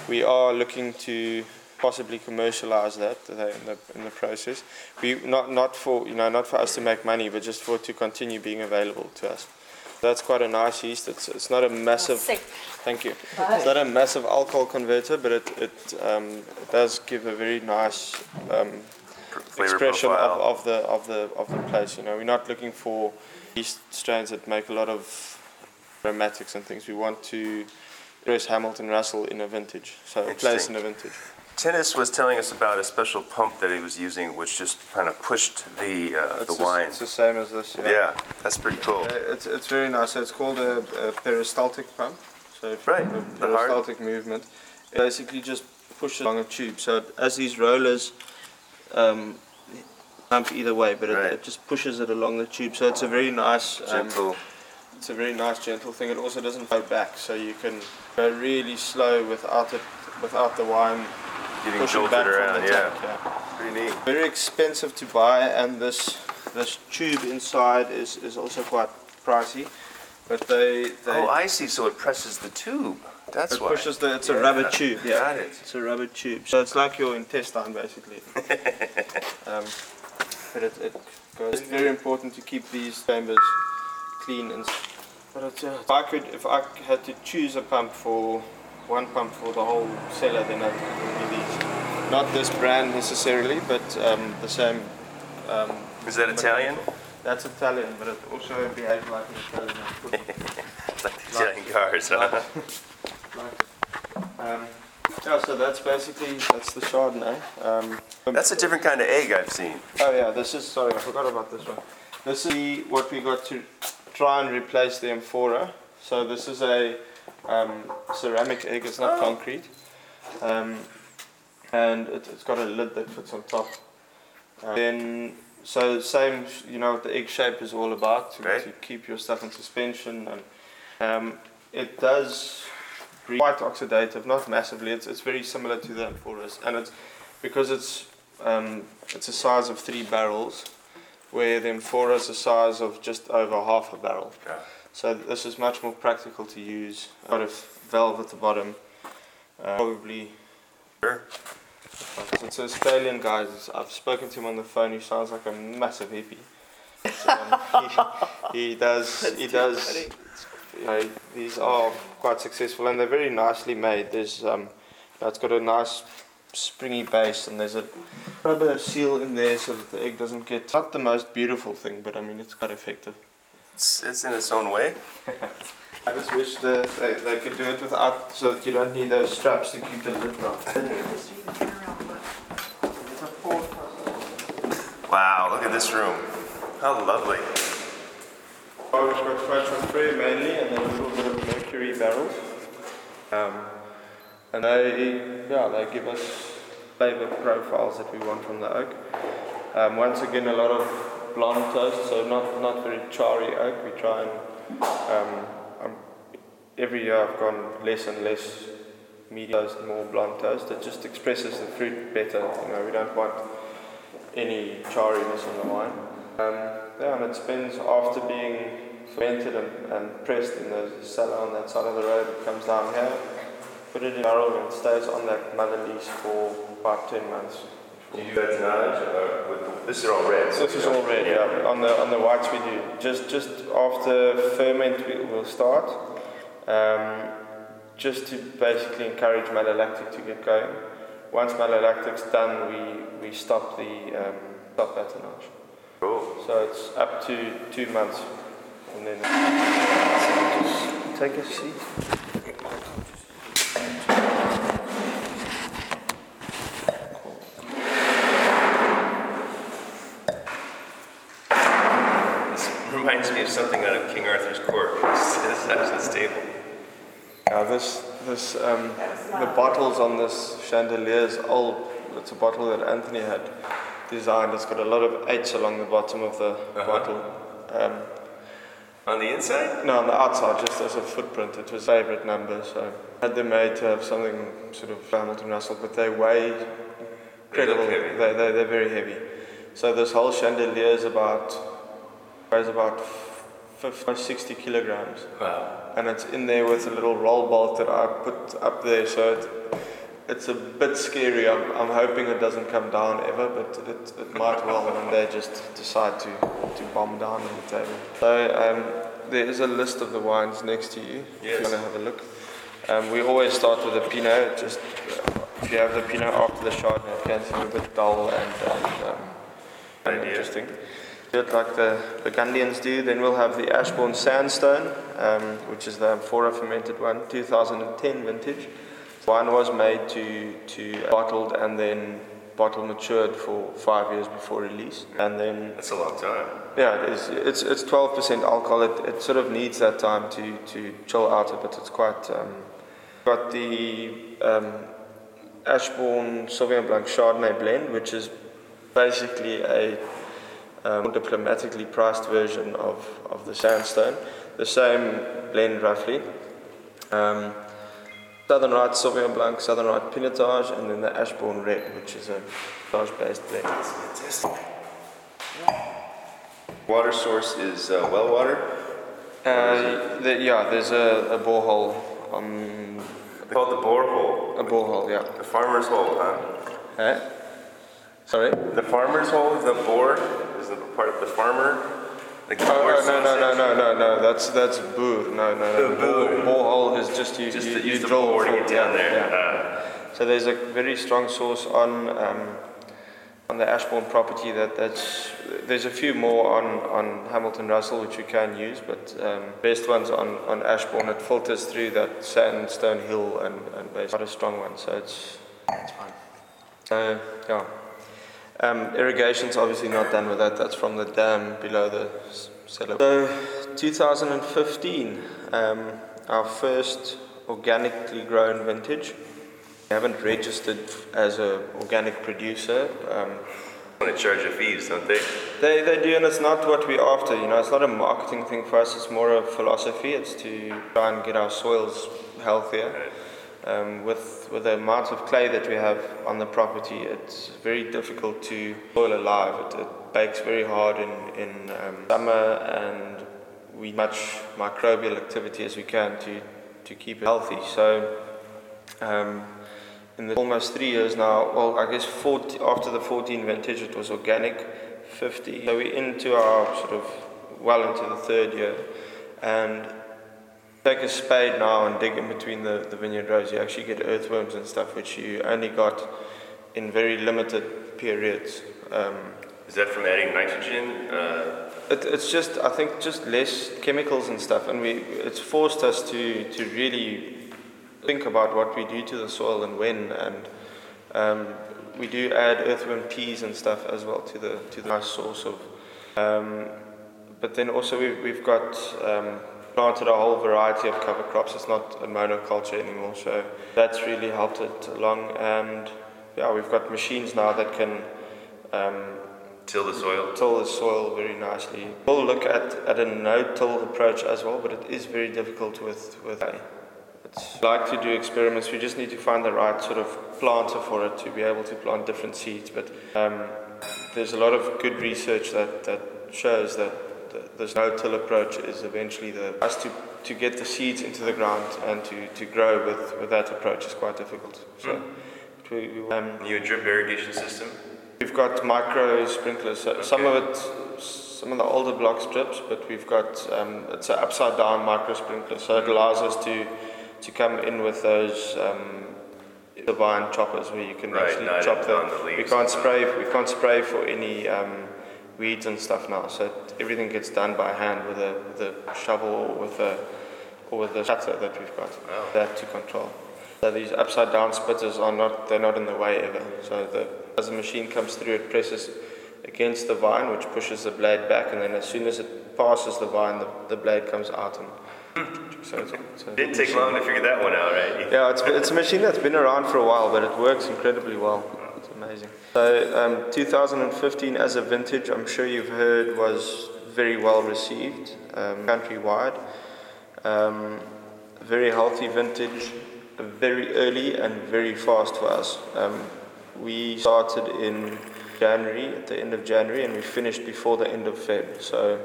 [SPEAKER 1] we are looking to possibly commercialize that in the in the process. We not not for you know not for us to make money, but just for it to continue being available to us. That's quite a nice yeast. It's it's not a massive. Thank you. It's not a massive alcohol converter, but it it, um, it does give a very nice um, expression
[SPEAKER 3] profile.
[SPEAKER 1] of, of the of the of the place. You know, we're not looking for yeast strains that make a lot of aromatics and things. We want to express Hamilton Russell in a vintage, so a place in a vintage.
[SPEAKER 3] Tennis was telling us about a special pump that he was using, which just kind of pushed the uh, the wine.
[SPEAKER 1] It's the same as this.
[SPEAKER 3] Yeah, that's pretty cool.
[SPEAKER 1] Uh, It's, it's very nice. So it's called a, a peristaltic pump. So
[SPEAKER 3] Right, the
[SPEAKER 1] peristaltic movement. It basically just pushes along a tube. So as these rollers um, pump either way, but it,
[SPEAKER 3] Right.
[SPEAKER 1] it just pushes it along the tube. So it's a very nice, um,
[SPEAKER 3] Gentle.
[SPEAKER 1] it's a very nice gentle thing. It also doesn't go back, so you can go really slow without it, without the wine
[SPEAKER 3] Getting
[SPEAKER 1] pushing back from
[SPEAKER 3] around,
[SPEAKER 1] the
[SPEAKER 3] yeah.
[SPEAKER 1] tank, yeah.
[SPEAKER 3] Pretty neat.
[SPEAKER 1] Very expensive to buy, and this this tube inside is, is also quite pricey. But they they
[SPEAKER 3] Oh, I see. So it presses the tube. That's
[SPEAKER 1] it
[SPEAKER 3] why.
[SPEAKER 1] pushes the it's a rubber tube. Yeah,
[SPEAKER 3] got it.
[SPEAKER 1] It's a rubber tube. So it's like your intestine basically. um, but it, it goes. It's very important to keep these chambers clean and. But it's, uh, if I could, if I had to choose a pump for one pump for the whole cellar, then I'd it would be these. Not this brand necessarily, but um, the same. Um,
[SPEAKER 3] Is that Italian?
[SPEAKER 1] That's Italian, but it also behaves like an Italian.
[SPEAKER 3] It's like the Italian cars, huh?
[SPEAKER 1] Um, yeah, so that's basically that's the Chardonnay. Um,
[SPEAKER 3] That's a different kind of egg I've seen.
[SPEAKER 1] oh yeah, this is sorry, I forgot about this one. This is what we got to try and replace the amphora. So this is a um, ceramic egg. It's not
[SPEAKER 3] Oh.
[SPEAKER 1] concrete, um, and it, it's got a lid that fits on top. Uh, then so same, you know what the egg shape is all about to,
[SPEAKER 3] Right.
[SPEAKER 1] to keep your stuff in suspension, and um, it does breed quite oxidative, not massively. It's, it's very similar to the amphoras, and it's because it's um, it's a size of three barrels, where the amphora is the size of just over half a barrel. So this is much more practical to use. Got a valve at the bottom, uh, probably. It's an Australian guy. I've spoken to him on the phone. He sounds like a massive hippie. So, um, he, he does. he does. You know, these are quite successful and they're very nicely made. There's um, it's got a nice springy base and there's a rubber seal in there so that the egg doesn't get. Not the most beautiful thing, but I mean it's quite effective.
[SPEAKER 3] It's, it's in its own way.
[SPEAKER 1] I just wish the, they, they could do it without, so that you don't need those straps to keep the lid on.
[SPEAKER 3] Wow, look at this room. How lovely.
[SPEAKER 1] Oh, we've got Francois Frere mainly, and then a little bit of Mercurey barrels. Um, and they, yeah, they give us flavor profiles that we want from the oak. Um, once again, a lot of blonde toast, so not not very charry oak. We try and um, um, every year I've gone less and less medium toast, more blonde toast. It just expresses the fruit better. You know, we don't want any charriness in the wine. Um, yeah, and it spends after being fermented and, and pressed in the cellar on that side of the road. It comes down here, put it in a barrel, and stays on that mother lees for about 10 months.
[SPEAKER 3] Do you do that tonight? With, this is all red.
[SPEAKER 1] So this is all red, yeah. On the on the whites we do. Just just after ferment we will start. Um, just to basically encourage malolactic to get going. Once malolactic's done, we, we stop the um, stop batonnage.
[SPEAKER 3] Cool.
[SPEAKER 1] So it's up to two months, and then just take a seat.
[SPEAKER 3] This reminds me of something out of King Arthur's court. This this is this table.
[SPEAKER 1] Now um, the bottles on this chandelier is old. It's a bottle that Anthony had designed. It's got a lot of H's along the bottom of the
[SPEAKER 3] Uh-huh.
[SPEAKER 1] bottle. Um,
[SPEAKER 3] On the inside?
[SPEAKER 1] no, on the outside, just as a footprint. It was favourite number, so I had them made to have something sort of Hamilton Russell, but they weigh
[SPEAKER 3] They
[SPEAKER 1] incredible.
[SPEAKER 3] heavy.
[SPEAKER 1] They, they, they're very heavy. So this whole chandelier is about weighs about 50, 60 kilograms
[SPEAKER 3] Wow.
[SPEAKER 1] And it's in there with a little roll bolt that I put up there. So it, it's a bit scary. I'm, I'm hoping it doesn't come down ever, but it, it might well when they just decide to, to bomb down on the table. So um, there is a list of the wines next to you
[SPEAKER 3] yes.
[SPEAKER 1] if you want to have a look. Um, we always start with a Pinot. Just uh, if you have the Pinot after the Chardonnay, it can seem a bit dull and, and um, interesting. Do it like the Burgundians do. Then we'll have the Ashbourne Sandstone, um, which is the amphora fermented one, 2010 vintage. Wine was made to to bottled and then bottle matured for five years before release, and then
[SPEAKER 3] That's a long time.
[SPEAKER 1] yeah, it is. It's it's 12% alcohol. It, it sort of needs that time to to chill out a bit. It's quite. Um, got the um, Ashbourne Sauvignon Blanc Chardonnay blend, which is basically a um, diplomatically priced version of, of the Sandstone. The same blend roughly. Um, Southern Right Sauvignon Blanc, Southern Right Pinotage, and then the Ashbourne Red, which is a Pinotage-based blend.
[SPEAKER 3] Water source is uh, well water.
[SPEAKER 1] Uh, the, yeah, there's a, a borehole on
[SPEAKER 3] They call it the borehole.
[SPEAKER 1] a borehole. Yeah.
[SPEAKER 3] The farmer's hole, huh?
[SPEAKER 1] Eh? Sorry.
[SPEAKER 3] The farmer's hole is the bore. Is the part of the farmer. The
[SPEAKER 1] Oh, oh, no, no, no, no, no, no. That's that's boor. No, no, no.
[SPEAKER 3] The boor.
[SPEAKER 1] Borehole is just you.
[SPEAKER 3] Just
[SPEAKER 1] you,
[SPEAKER 3] to
[SPEAKER 1] you
[SPEAKER 3] use the bore to get down
[SPEAKER 1] yeah,
[SPEAKER 3] there.
[SPEAKER 1] yeah.
[SPEAKER 3] Uh,
[SPEAKER 1] So there's a very strong source on um, on the Ashbourne property that that's there's a few more on, on Hamilton Russell which you can use, but um, best ones on, on Ashbourne it filters through that sandstone hill and and it's quite a strong one, so it's it's fine. So yeah. Um, irrigation's obviously not done with that. That's from the dam below the cellar. So, 2015, um, our first organically grown vintage. We haven't registered as an organic producer. Um,
[SPEAKER 3] want to charge you fees, don't they?
[SPEAKER 1] they, they do, and it's not what we're after. You know, it's not a marketing thing for us. It's more a philosophy. It's to try and get our soils healthier. Um, with with the amount of clay that we have on the property, it's very difficult to boil alive. It, it bakes very hard in in um, summer, and we much microbial activity as we can to to keep it healthy. So. Um, in the almost three years now, well, I guess 40, after the 14 vintage, it was organic, 50. So we're into our sort of well into the third year, and take a spade now and dig in between the, the vineyard rows. You actually get earthworms and stuff, which you only got in very limited periods. Um,
[SPEAKER 3] Is that from adding nitrogen? Uh,
[SPEAKER 1] it, it's just, I think, just less chemicals and stuff, and we it's forced us to to really think about what we do to the soil and when, and um, we do add earthworm peas and stuff as well to the to the nice source of. Um, but then also we've, we've got um, planted a whole variety of cover crops. It's not a monoculture anymore, so that's really helped it along. And yeah, we've got machines now that can. Um,
[SPEAKER 3] till the soil?
[SPEAKER 1] till the soil very nicely. We'll look at, at a no-till approach as well, but it is very difficult with with clay. It's like to do experiments. We just need to find the right sort of planter for it to be able to plant different seeds. But um, there's a lot of good research that, that shows that the, this no-till approach is eventually the us to, to get the seeds into the ground and to, to grow with, with that approach is quite difficult. So we, we, um,
[SPEAKER 3] a drip irrigation system?
[SPEAKER 1] We've got micro sprinklers. So Some of it, some of the older block strips, but we've got um, it's an upside down micro sprinkler, so it allows us to to come in with those um, divine choppers where you can
[SPEAKER 3] Right,
[SPEAKER 1] actually chop the.
[SPEAKER 3] the
[SPEAKER 1] we can't spray. We can't spray for any um, weeds and stuff now. So everything gets done by hand with a with a shovel or with a or with the shutter that we've got.
[SPEAKER 3] Wow.
[SPEAKER 1] That to control. So these upside down splitters are not they're not in the way ever. So the as the machine comes through it presses against the vine which pushes the blade back and then as soon as it passes the vine the, the blade comes out and so it's, it's a
[SPEAKER 3] Didn't take long to figure that one out, right?
[SPEAKER 1] yeah, it's, it's a machine that's been around for a while, but it works incredibly well. Amazing. So, um, 2015 as a vintage, I'm sure you've heard, was very well received um, countrywide. Um, very healthy vintage, very early and very fast for us. Um, we started in January, at the end of January, and we finished before the end of Feb. So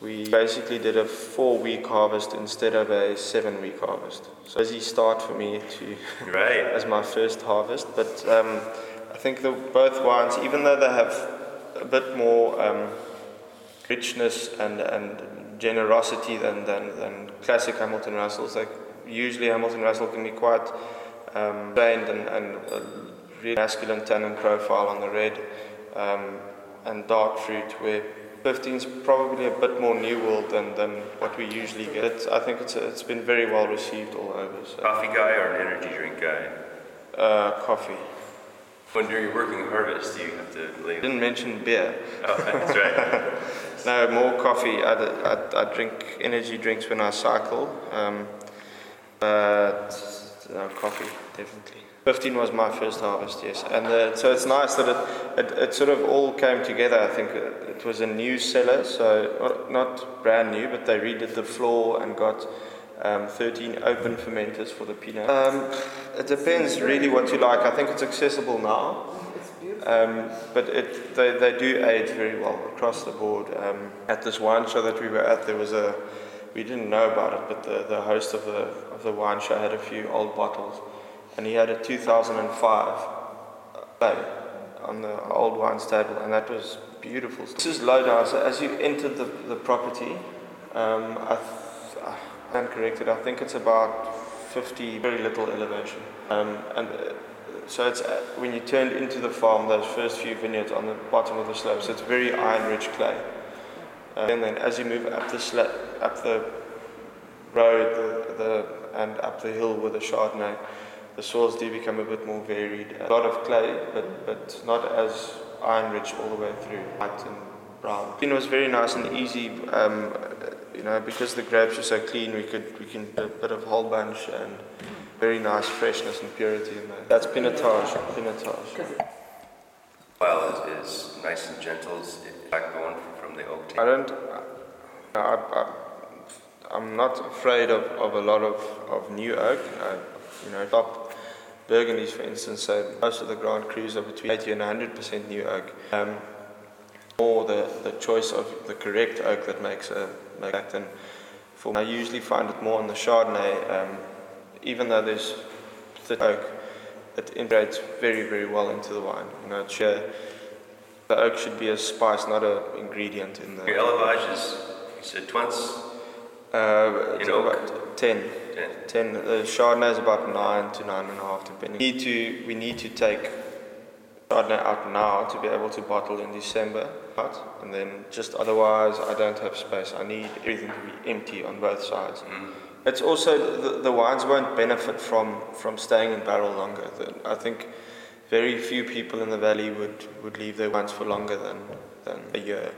[SPEAKER 1] we basically did a four-week harvest instead of a seven-week harvest. So busy start for me to
[SPEAKER 3] Right.
[SPEAKER 1] as my first harvest. But um, I think the, both wines, even though they have a bit more um, richness and, and generosity than, than, than classic Hamilton Russells, like usually Hamilton Russell can be quite um, and, and a really masculine tannin profile on the red um, and dark fruit, where 15 is probably a bit more new world than, than what we usually get. It's, I think it's, it's been very well received all over. So.
[SPEAKER 3] Coffee guy or an energy drink guy?
[SPEAKER 1] Uh, coffee.
[SPEAKER 3] When you're working harvest, do you have to
[SPEAKER 1] I
[SPEAKER 3] leave?
[SPEAKER 1] didn't mention beer.
[SPEAKER 3] Oh, that's right.
[SPEAKER 1] No, more coffee. I I drink energy drinks when I cycle, um, but no, coffee, definitely. 15 was my first harvest, yes. And uh, so it's nice that it, it, it sort of all came together. I think it, it was a new cellar, so not, not brand new, but they redid the floor and got um, 13 open fermenters for the Pinot. Um, it depends really what you like. I think it's accessible now. Um, but it, they, they do age very well across the board. Um, at this wine show that we were at, there was a, we didn't know about it, but the, the host of the, of the wine show had a few old bottles. And he had a 2005 on the old wines table, and that was beautiful. This is down, so as you entered the, the property, um, I, I'm corrected, I think it's about 50, very little elevation. Um, and uh, so it's uh, when you turned into the farm, those first few vineyards on the bottom of the slope, so it's very iron-rich clay. Uh, and then as you move up the sla- up the road, the, the and up the hill with the Chardonnay, the soils do become a bit more varied. A lot of clay, but but not as iron-rich all the way through, white and brown. It was very nice and easy. Um, you know, because the grapes are so clean, we could we can put a bit of whole bunch and very nice freshness and purity in there. That's Pinotage. Pinotage.
[SPEAKER 3] While it is nice and gentle, it's backbone from the oak.
[SPEAKER 1] I don't. I, I, I'm not afraid of, of a lot of, of new oak. I, you know, top Burgundies, for instance, so most of the Grand Crus are between 80 and 100% new oak. Um, or the, the choice of the correct oak that makes a make. And for I usually find it more on the Chardonnay. Um, even though there's thick oak, it integrates very, very well into the wine. You know, should, the oak should be a spice, not an ingredient in the.
[SPEAKER 3] Your élevage is, you said twice?
[SPEAKER 1] Uh,
[SPEAKER 3] in oak?
[SPEAKER 1] About 10.
[SPEAKER 3] 10.
[SPEAKER 1] 10. The Chardonnay is about 9 to 9.5, depending. We need, to, we need to take out now to be able to bottle in December. And then just otherwise, I don't have space. I need everything to be empty on both sides.
[SPEAKER 3] Mm.
[SPEAKER 1] It's also the, the wines won't benefit from, from staying in barrel longer. I think very few people in the valley would, would leave their wines for longer than, than a year.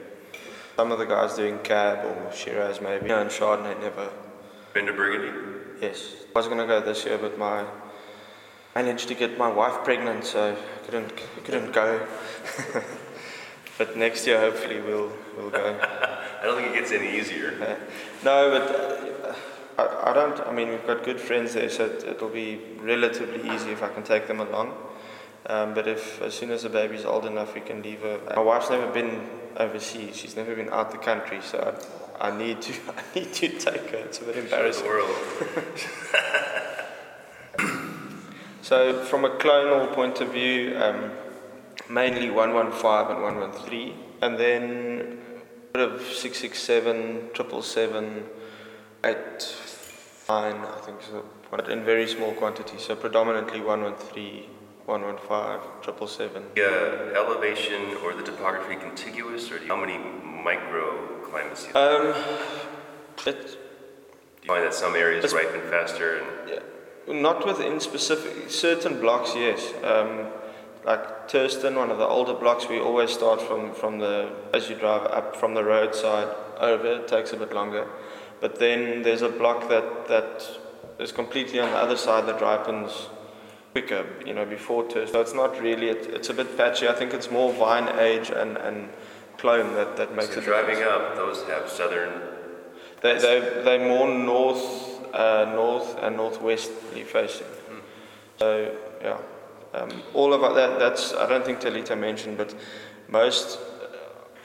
[SPEAKER 1] Some of the guys doing Cab or Shiraz maybe, No and Chardonnay never.
[SPEAKER 3] Been to Burgundy?
[SPEAKER 1] Yes, I was gonna go this year, but my managed to get my wife pregnant, so I couldn't couldn't go. but next year, hopefully, we'll we'll go.
[SPEAKER 3] I don't think it gets any easier.
[SPEAKER 1] Uh, no, but uh, I, I don't. I mean, we've got good friends there, so it, it'll be relatively easy if I can take them along. Um, but if as soon as the baby's old enough, we can leave her. My wife's never been overseas. She's never been out the country, so I, I need to. I need to take her. It's a bit
[SPEAKER 3] Show the
[SPEAKER 1] embarrassing.
[SPEAKER 3] world.
[SPEAKER 1] So, from a clonal point of view, um, mainly 115 and 113, and then a bit of 667, 777, 89, I think so, but in very small quantities. So, predominantly 113, 115, 777.
[SPEAKER 3] The uh, elevation or the topography contiguous, or do you, how many microclimates do you,
[SPEAKER 1] Um, it,
[SPEAKER 3] do you find that some areas ripen faster and
[SPEAKER 1] Yeah, not within specific certain blocks. Yes, um, like Thurston, one of the older blocks, we always start from from the as you drive up from the roadside over. It takes a bit longer, but then there's a block that that is completely on the other side that ripens quicker. You know, before Thurston. So it's not really. It, it's a bit patchy. I think it's more vine age and and clone that that makes
[SPEAKER 3] so
[SPEAKER 1] it.
[SPEAKER 3] driving up, those have southern
[SPEAKER 1] They they they're more north, uh, north and northwesterly facing. So yeah, um, all of that that's I don't think Talita mentioned, but most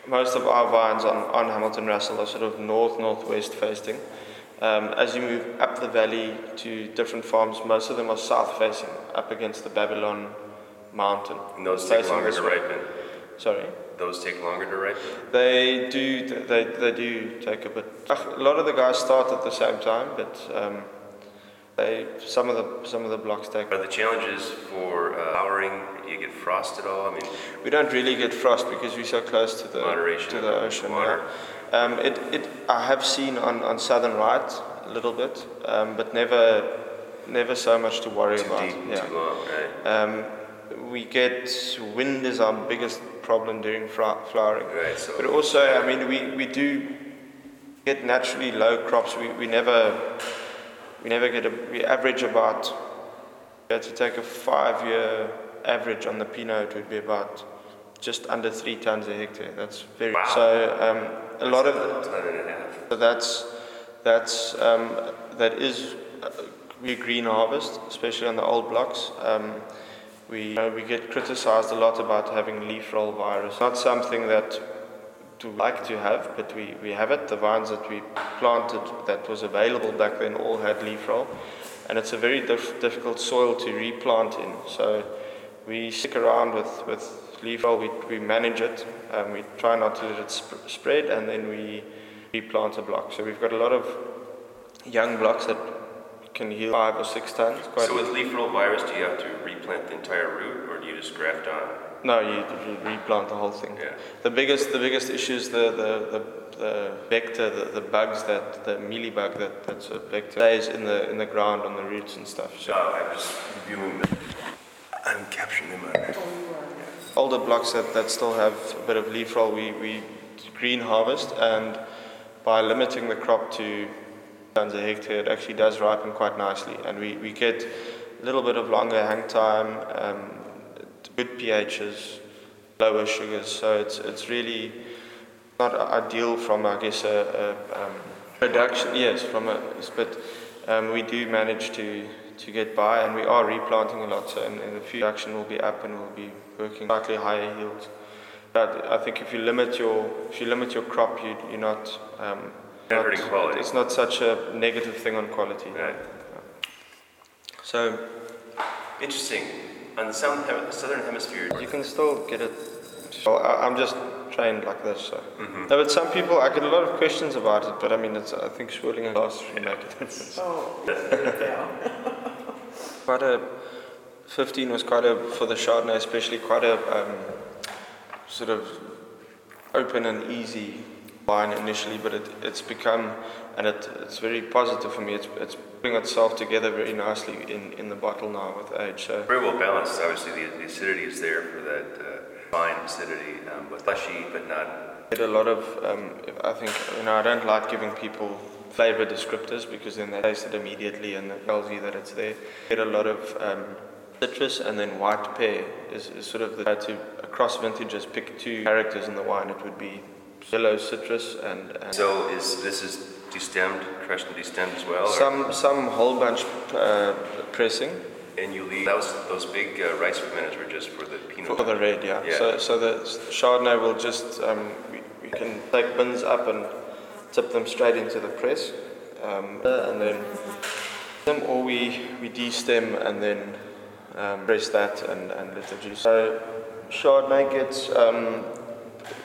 [SPEAKER 1] most of our vines on, on Hamilton Russell are sort of north northwest facing. Um, as you move up the valley to different farms, most of them are south facing, up against the Babylon mountain.
[SPEAKER 3] and those take
[SPEAKER 1] Facing
[SPEAKER 3] longer
[SPEAKER 1] this
[SPEAKER 3] to ripen.
[SPEAKER 1] Sorry.
[SPEAKER 3] Those take longer to ripen.
[SPEAKER 1] They do. They, they do take a bit. A lot of the guys start at the same time, but um, they some of the some of the blocks take.
[SPEAKER 3] Are the challenges for uh, flowering? You get frost at all? I mean,
[SPEAKER 1] We don't really get frost because we're so close to the
[SPEAKER 3] Moderation
[SPEAKER 1] to the ocean.
[SPEAKER 3] water.
[SPEAKER 1] yeah. Um, it, it I have seen on, on southern right a little bit, um, but never never so much to worry
[SPEAKER 3] too
[SPEAKER 1] about.
[SPEAKER 3] deep,
[SPEAKER 1] yeah.
[SPEAKER 3] too long, right?
[SPEAKER 1] We get wind is our biggest problem during flowering.
[SPEAKER 3] Right. So
[SPEAKER 1] But also, I mean, we, we do get naturally low crops. We, we never we never get a we average about. Had to take a five year average on the Pinot. It would be about just under three tons a hectare. That's very
[SPEAKER 3] Wow.
[SPEAKER 1] so. Um, a lot of
[SPEAKER 3] a ton and a half.
[SPEAKER 1] so that's that's um, that is uh, we green harvest, especially on the old blocks. Um, we uh, we get criticised a lot about having leaf roll virus. Not something that to like to have, but we, we have it. The vines that we planted that was available back then all had leaf roll, and it's a very dif- difficult soil to replant in. So we stick around with, with leaf roll. We, we manage it. Um, we try not to let it sp- spread, and then we replant a block. So we've got a lot of young blocks that can heal five or six tons.
[SPEAKER 3] So with leaf roll virus, do you have to replant the entire root, or do you just graft on?
[SPEAKER 1] No, you, you replant the whole thing.
[SPEAKER 3] Yeah.
[SPEAKER 1] The biggest, the biggest issue is the, the, the, the vector, the, the bugs that, the mealybug that, that's a vector, stays in the, in the ground on the roots and stuff. So
[SPEAKER 3] No, I'm just viewing them. I'm capturing them on
[SPEAKER 1] older blocks that, that still have a bit of leaf roll, we, we green harvest, and by limiting the crop to tons a hectare, it actually does ripen quite nicely, and we, we get little bit of longer hang time, um, good pHs, lower sugars, so it's it's really not ideal from I guess a, a um, production. Yes, from a but um, we do manage to to get by, and we are replanting a lot. So in, in the future, production will be up, and we'll be working slightly higher yields. But I think if you limit your if you limit your crop, you you're not. Um,
[SPEAKER 3] Not quality.
[SPEAKER 1] It's not such a negative thing on quality.
[SPEAKER 3] Right.
[SPEAKER 1] So
[SPEAKER 3] Interesting. On the southern, hem- southern hemisphere,
[SPEAKER 1] you can still get it. Well, I, I'm just trained like this. So.
[SPEAKER 3] Mm-hmm.
[SPEAKER 1] No, but some people, I get a lot of questions about it. But I mean, it's I think swirling and last should make a difference. quite a 15 was quite a for the Chardonnay, especially quite a um, sort of open and easy wine initially, but it, it's become and it, it's very positive for me. It's it's putting itself together very nicely in, in the bottle now with age. So
[SPEAKER 3] very well balanced. Obviously, the, the acidity is there for that uh, fine acidity, um, but fleshy, but not.
[SPEAKER 1] get a lot of um, I think you know I don't like giving people flavor descriptors because then they taste it immediately and it tells you that it's there. Get a lot of um, citrus and then white pear is, is sort of the to across vintages pick two characters in the wine. It would be yellow citrus and, and
[SPEAKER 3] So is this is destemmed, crushed and destemmed as well? or-
[SPEAKER 1] some some whole bunch uh, pressing
[SPEAKER 3] and you leave those those big uh, rice fermenters were just for the Pinot.
[SPEAKER 1] for the red. Yeah.
[SPEAKER 3] Yeah.
[SPEAKER 1] So so the Chardonnay will just um, we, we can take bins up and tip them straight into the press, um, and then them or we we destem and then um, press that and, and let the juice. So Chardonnay gets um,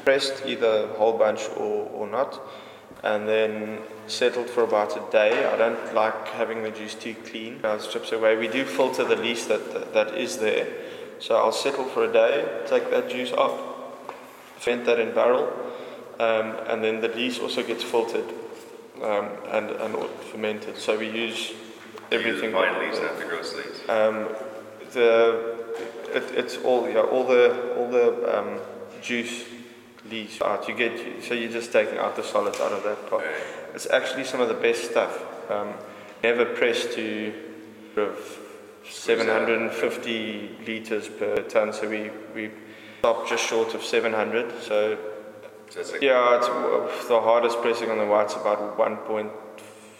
[SPEAKER 1] pressed either whole bunch or, or not, and then settled for about a day. I don't like having the juice too clean. Uh, it strips away. We do filter the lees that, that, that is there. So I'll settle for a day, take that juice off, ferment that in barrel, um, and then the lees also gets filtered um, and, and fermented. So we use everything.
[SPEAKER 3] Fine
[SPEAKER 1] that-
[SPEAKER 3] leaves, not the gross leaves.
[SPEAKER 1] um, the it, it's all yeah all the all the um, juice leaves out. You get so you're just taking out the solids out of that pot. It's actually some of the best stuff. Um, never pressed to sort of 750 liters per ton, so we we stopped just short of 700. So
[SPEAKER 3] So it's like
[SPEAKER 1] yeah, it's uh, the hardest pressing on the white's about one point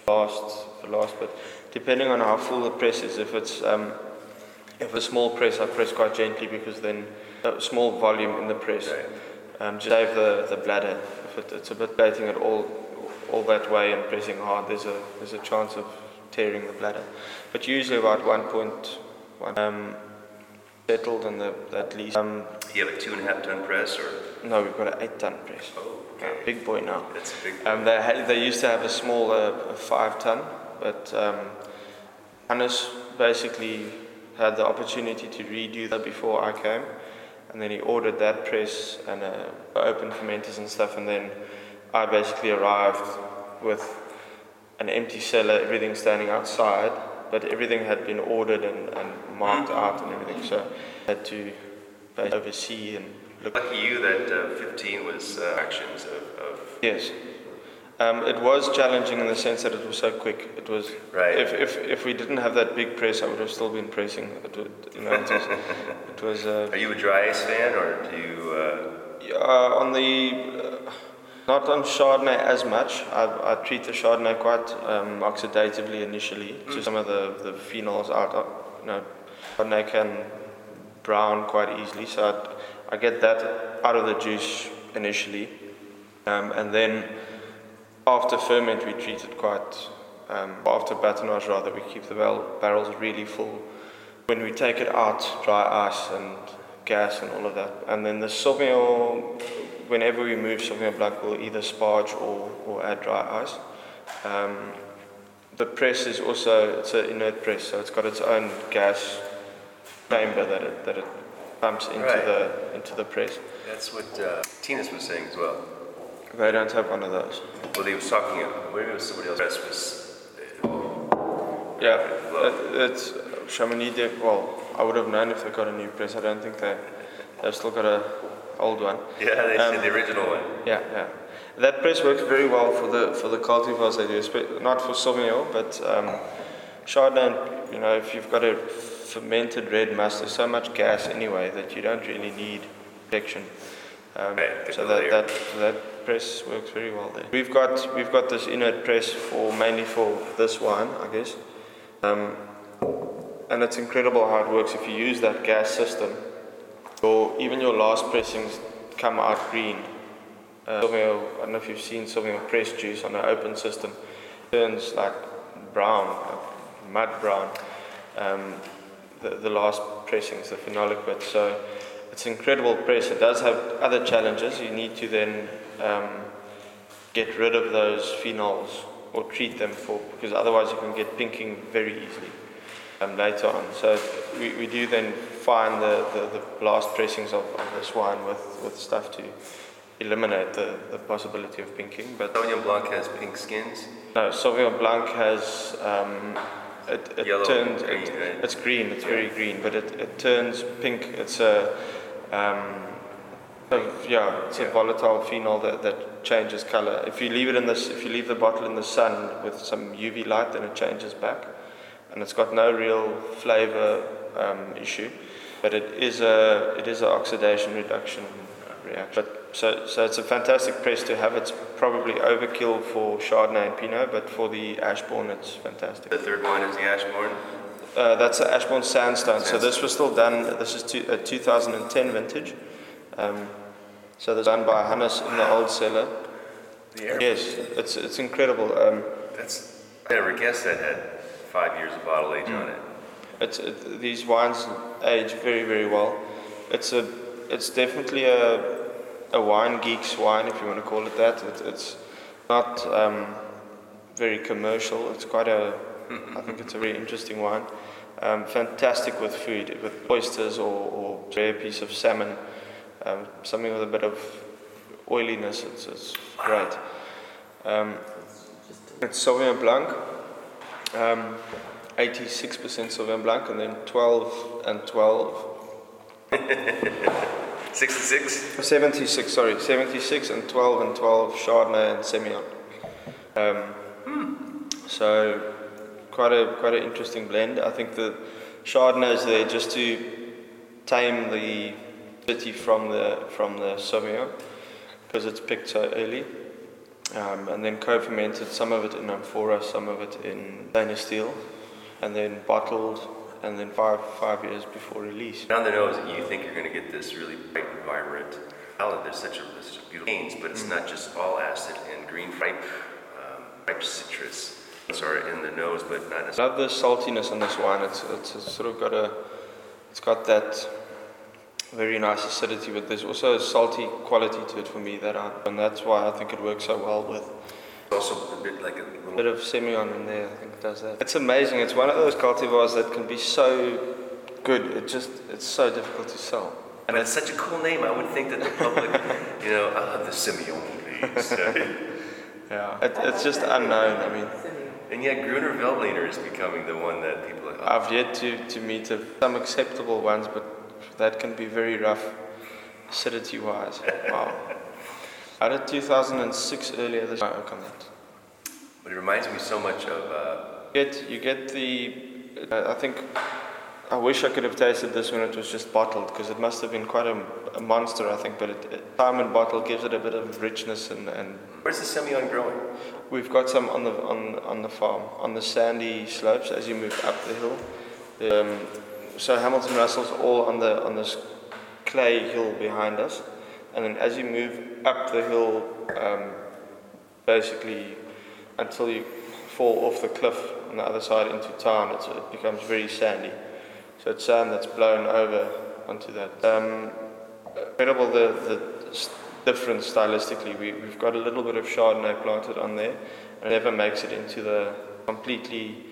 [SPEAKER 1] last the last, but depending on how full the press is, if it's um, if a small press, I press quite gently because then a small volume in the press,
[SPEAKER 3] Right.
[SPEAKER 1] Um, just save the, the bladder. If it, it's a bit plating it all all that way and pressing hard, there's a there's a chance of tearing the bladder. But usually about one point one um, settled and the that lees. Um,
[SPEAKER 3] you have a two and a half ton press, or
[SPEAKER 1] no, we've got an eight ton press.
[SPEAKER 3] oh, okay,
[SPEAKER 1] big boy now.
[SPEAKER 3] that's a big.
[SPEAKER 1] Um, they, had, they used to have a small uh, five ton, but um, Hannes basically had the opportunity to redo that before I came, and then he ordered that press and uh, open fermenters and stuff, and then I basically arrived with an empty cellar, everything standing outside, but everything had been ordered and, and marked out and everything, so I had to oversee and look.
[SPEAKER 3] Lucky you that uh, 15 was uh, actions of, of
[SPEAKER 1] Yes. Um, it was challenging in the sense that it was so quick. It was
[SPEAKER 3] Right.
[SPEAKER 1] If, if, if we didn't have that big press, I would have still been pressing. It, would, you know, it was. it was uh,
[SPEAKER 3] Are you a dry ice fan, or do you? Uh,
[SPEAKER 1] yeah, on the uh, Not on Chardonnay as much. I, I treat the Chardonnay quite um, oxidatively initially,
[SPEAKER 3] Mm.
[SPEAKER 1] so some of the, the phenols out. uh, You know, Chardonnay can brown quite easily, so I, I get that out of the juice initially, um, and then after ferment we treat it quite. Um, after batonnage rather, we keep the barrel, barrels really full. When we take it out, dry ice and gas and all of that, and then the Sauvignon whenever we move Sauvignon Blanc, we'll either sparge or, or add dry ice. Um, the press is also it's an inert press, so it's got its own gas chamber that it, that it pumps into
[SPEAKER 3] Right.
[SPEAKER 1] the into the press.
[SPEAKER 3] That's what uh, Tina's was saying as well.
[SPEAKER 1] They don't have one of those.
[SPEAKER 3] Well, he was talking, maybe it was somebody else. Press was,
[SPEAKER 1] Yeah, it, it's Chamonix. They, well, I would have known if they got a new press. I don't think they they've still got a old one.
[SPEAKER 3] yeah, they
[SPEAKER 1] Um,
[SPEAKER 3] said the original one.
[SPEAKER 1] Yeah, yeah. That press works very well for the for the cultivars they do, not for Sauvignon, but um, Chardonnay. You know, if you've got a fermented red must, there's so much gas anyway that you don't really need protection. Um,
[SPEAKER 3] Right,
[SPEAKER 1] so that, that that press works very well there. We've got we've got this inert press for mainly for this wine, I guess. Um, and it's incredible how it works if you use that gas system. Your, even your last pressings come out green. Uh, Sauvignon, I don't know if you've seen Sauvignon press juice on an open system. it turns like brown, like mud brown. Um, the, the last pressings, the phenolic bit. So it's incredible press. It does have other challenges. You need to then um, get rid of those phenols or treat them for because otherwise you can get pinking very easily um, later on. So we, we do then find the, the, the last pressings of, of this wine with, with stuff to eliminate the, the possibility of pinking. But
[SPEAKER 3] Sauvignon Blanc has pink skins.
[SPEAKER 1] no, Sauvignon Blanc has um, it, it
[SPEAKER 3] Yellow,
[SPEAKER 1] turns
[SPEAKER 3] green,
[SPEAKER 1] it,
[SPEAKER 3] right?
[SPEAKER 1] it's green. It's very green, but it, it turns pink. It's a um, a- yeah, it's a volatile phenol that, that changes color. If you leave it in this, if you leave the bottle in the sun with some UV light, then it changes back, and it's got no real flavor um, issue. But it is a it is an oxidation reduction reaction. But so so it's a fantastic press to have. It's probably overkill for Chardonnay and Pinot, but for the Ashbourne, it's fantastic.
[SPEAKER 3] The third one is the Ashbourne.
[SPEAKER 1] Uh, that's an Ashbourne Sandstone. So this was still done. This is two, a 2010 vintage. Um, so this done by Hannes in the old cellar.
[SPEAKER 3] The air.
[SPEAKER 1] Yes, it's it's incredible. Um,
[SPEAKER 3] That's, I never guessed that had five years of bottle age on it.
[SPEAKER 1] it's it, these wines age very very well. It's a it's definitely a a wine geek's wine if you want to call it that. It, it's not um, very commercial. It's quite a I think it's a very interesting wine. Um, fantastic with food, with oysters or, or rare piece of salmon, um, something with a bit of oiliness. It's, it's great. Um, it's Sauvignon Blanc, um, 86% Sauvignon Blanc, and then 12 and 12
[SPEAKER 3] 66?
[SPEAKER 1] 76, sorry, 76 and 12 and 12 Chardonnay and Semillon. Um, so quite a quite an interesting blend. I think the Chardonnay is there just to tame the city from the from the Sauvignon because it's picked so early. Um, and then co-fermented, some of it in amphora, some of it in stainless steel, and then bottled, and then five five years before release.
[SPEAKER 3] On the nose, you think you're going to get this really bright and vibrant palette. There's such a, there's such a beautiful canes, but it's not just all acid and green ripe, um, ripe citrus. Sorry, in the nose, but not
[SPEAKER 1] I love the saltiness on this wine. It's, it's, it's sort of got a, it's got that very nice acidity, but there's also a salty quality to it for me that I, and that's why I think it works so well with
[SPEAKER 3] Also a bit like a
[SPEAKER 1] bit of Semillon in there. I think it does that. It's amazing. It's one of those cultivars that can be so good. It just, it's so difficult to sell.
[SPEAKER 3] And it's such a cool name. I would think that the public, you know, I love the Semillon, please.
[SPEAKER 1] Yeah. It, it's just unknown. I mean,
[SPEAKER 3] and yet Gruner Veltliner is becoming the one that people are oh,
[SPEAKER 1] I've yet to, to meet a, some acceptable ones, but that can be very rough acidity wise. Wow. I did 2006 earlier this year. I work on that.
[SPEAKER 3] but it reminds me so much of, uh,
[SPEAKER 1] Get, you get the, uh, I think I wish I could have tasted this when it was just bottled because it must have been quite a, a monster, I think. But it, it, time in bottle gives it a bit of richness, and, and
[SPEAKER 3] Where's the Semillon growing?
[SPEAKER 1] we've got some on the on on the farm on the sandy slopes as you move up the hill. Um, so Hamilton Russell's all on the on this clay hill behind us, and then as you move up the hill, um, basically until you fall off the cliff on the other side into town, it becomes very sandy. So it's sand that's blown over onto that. Um, incredible the, the difference stylistically. We, we've got a little bit of Chardonnay planted on there, and it never makes it into the completely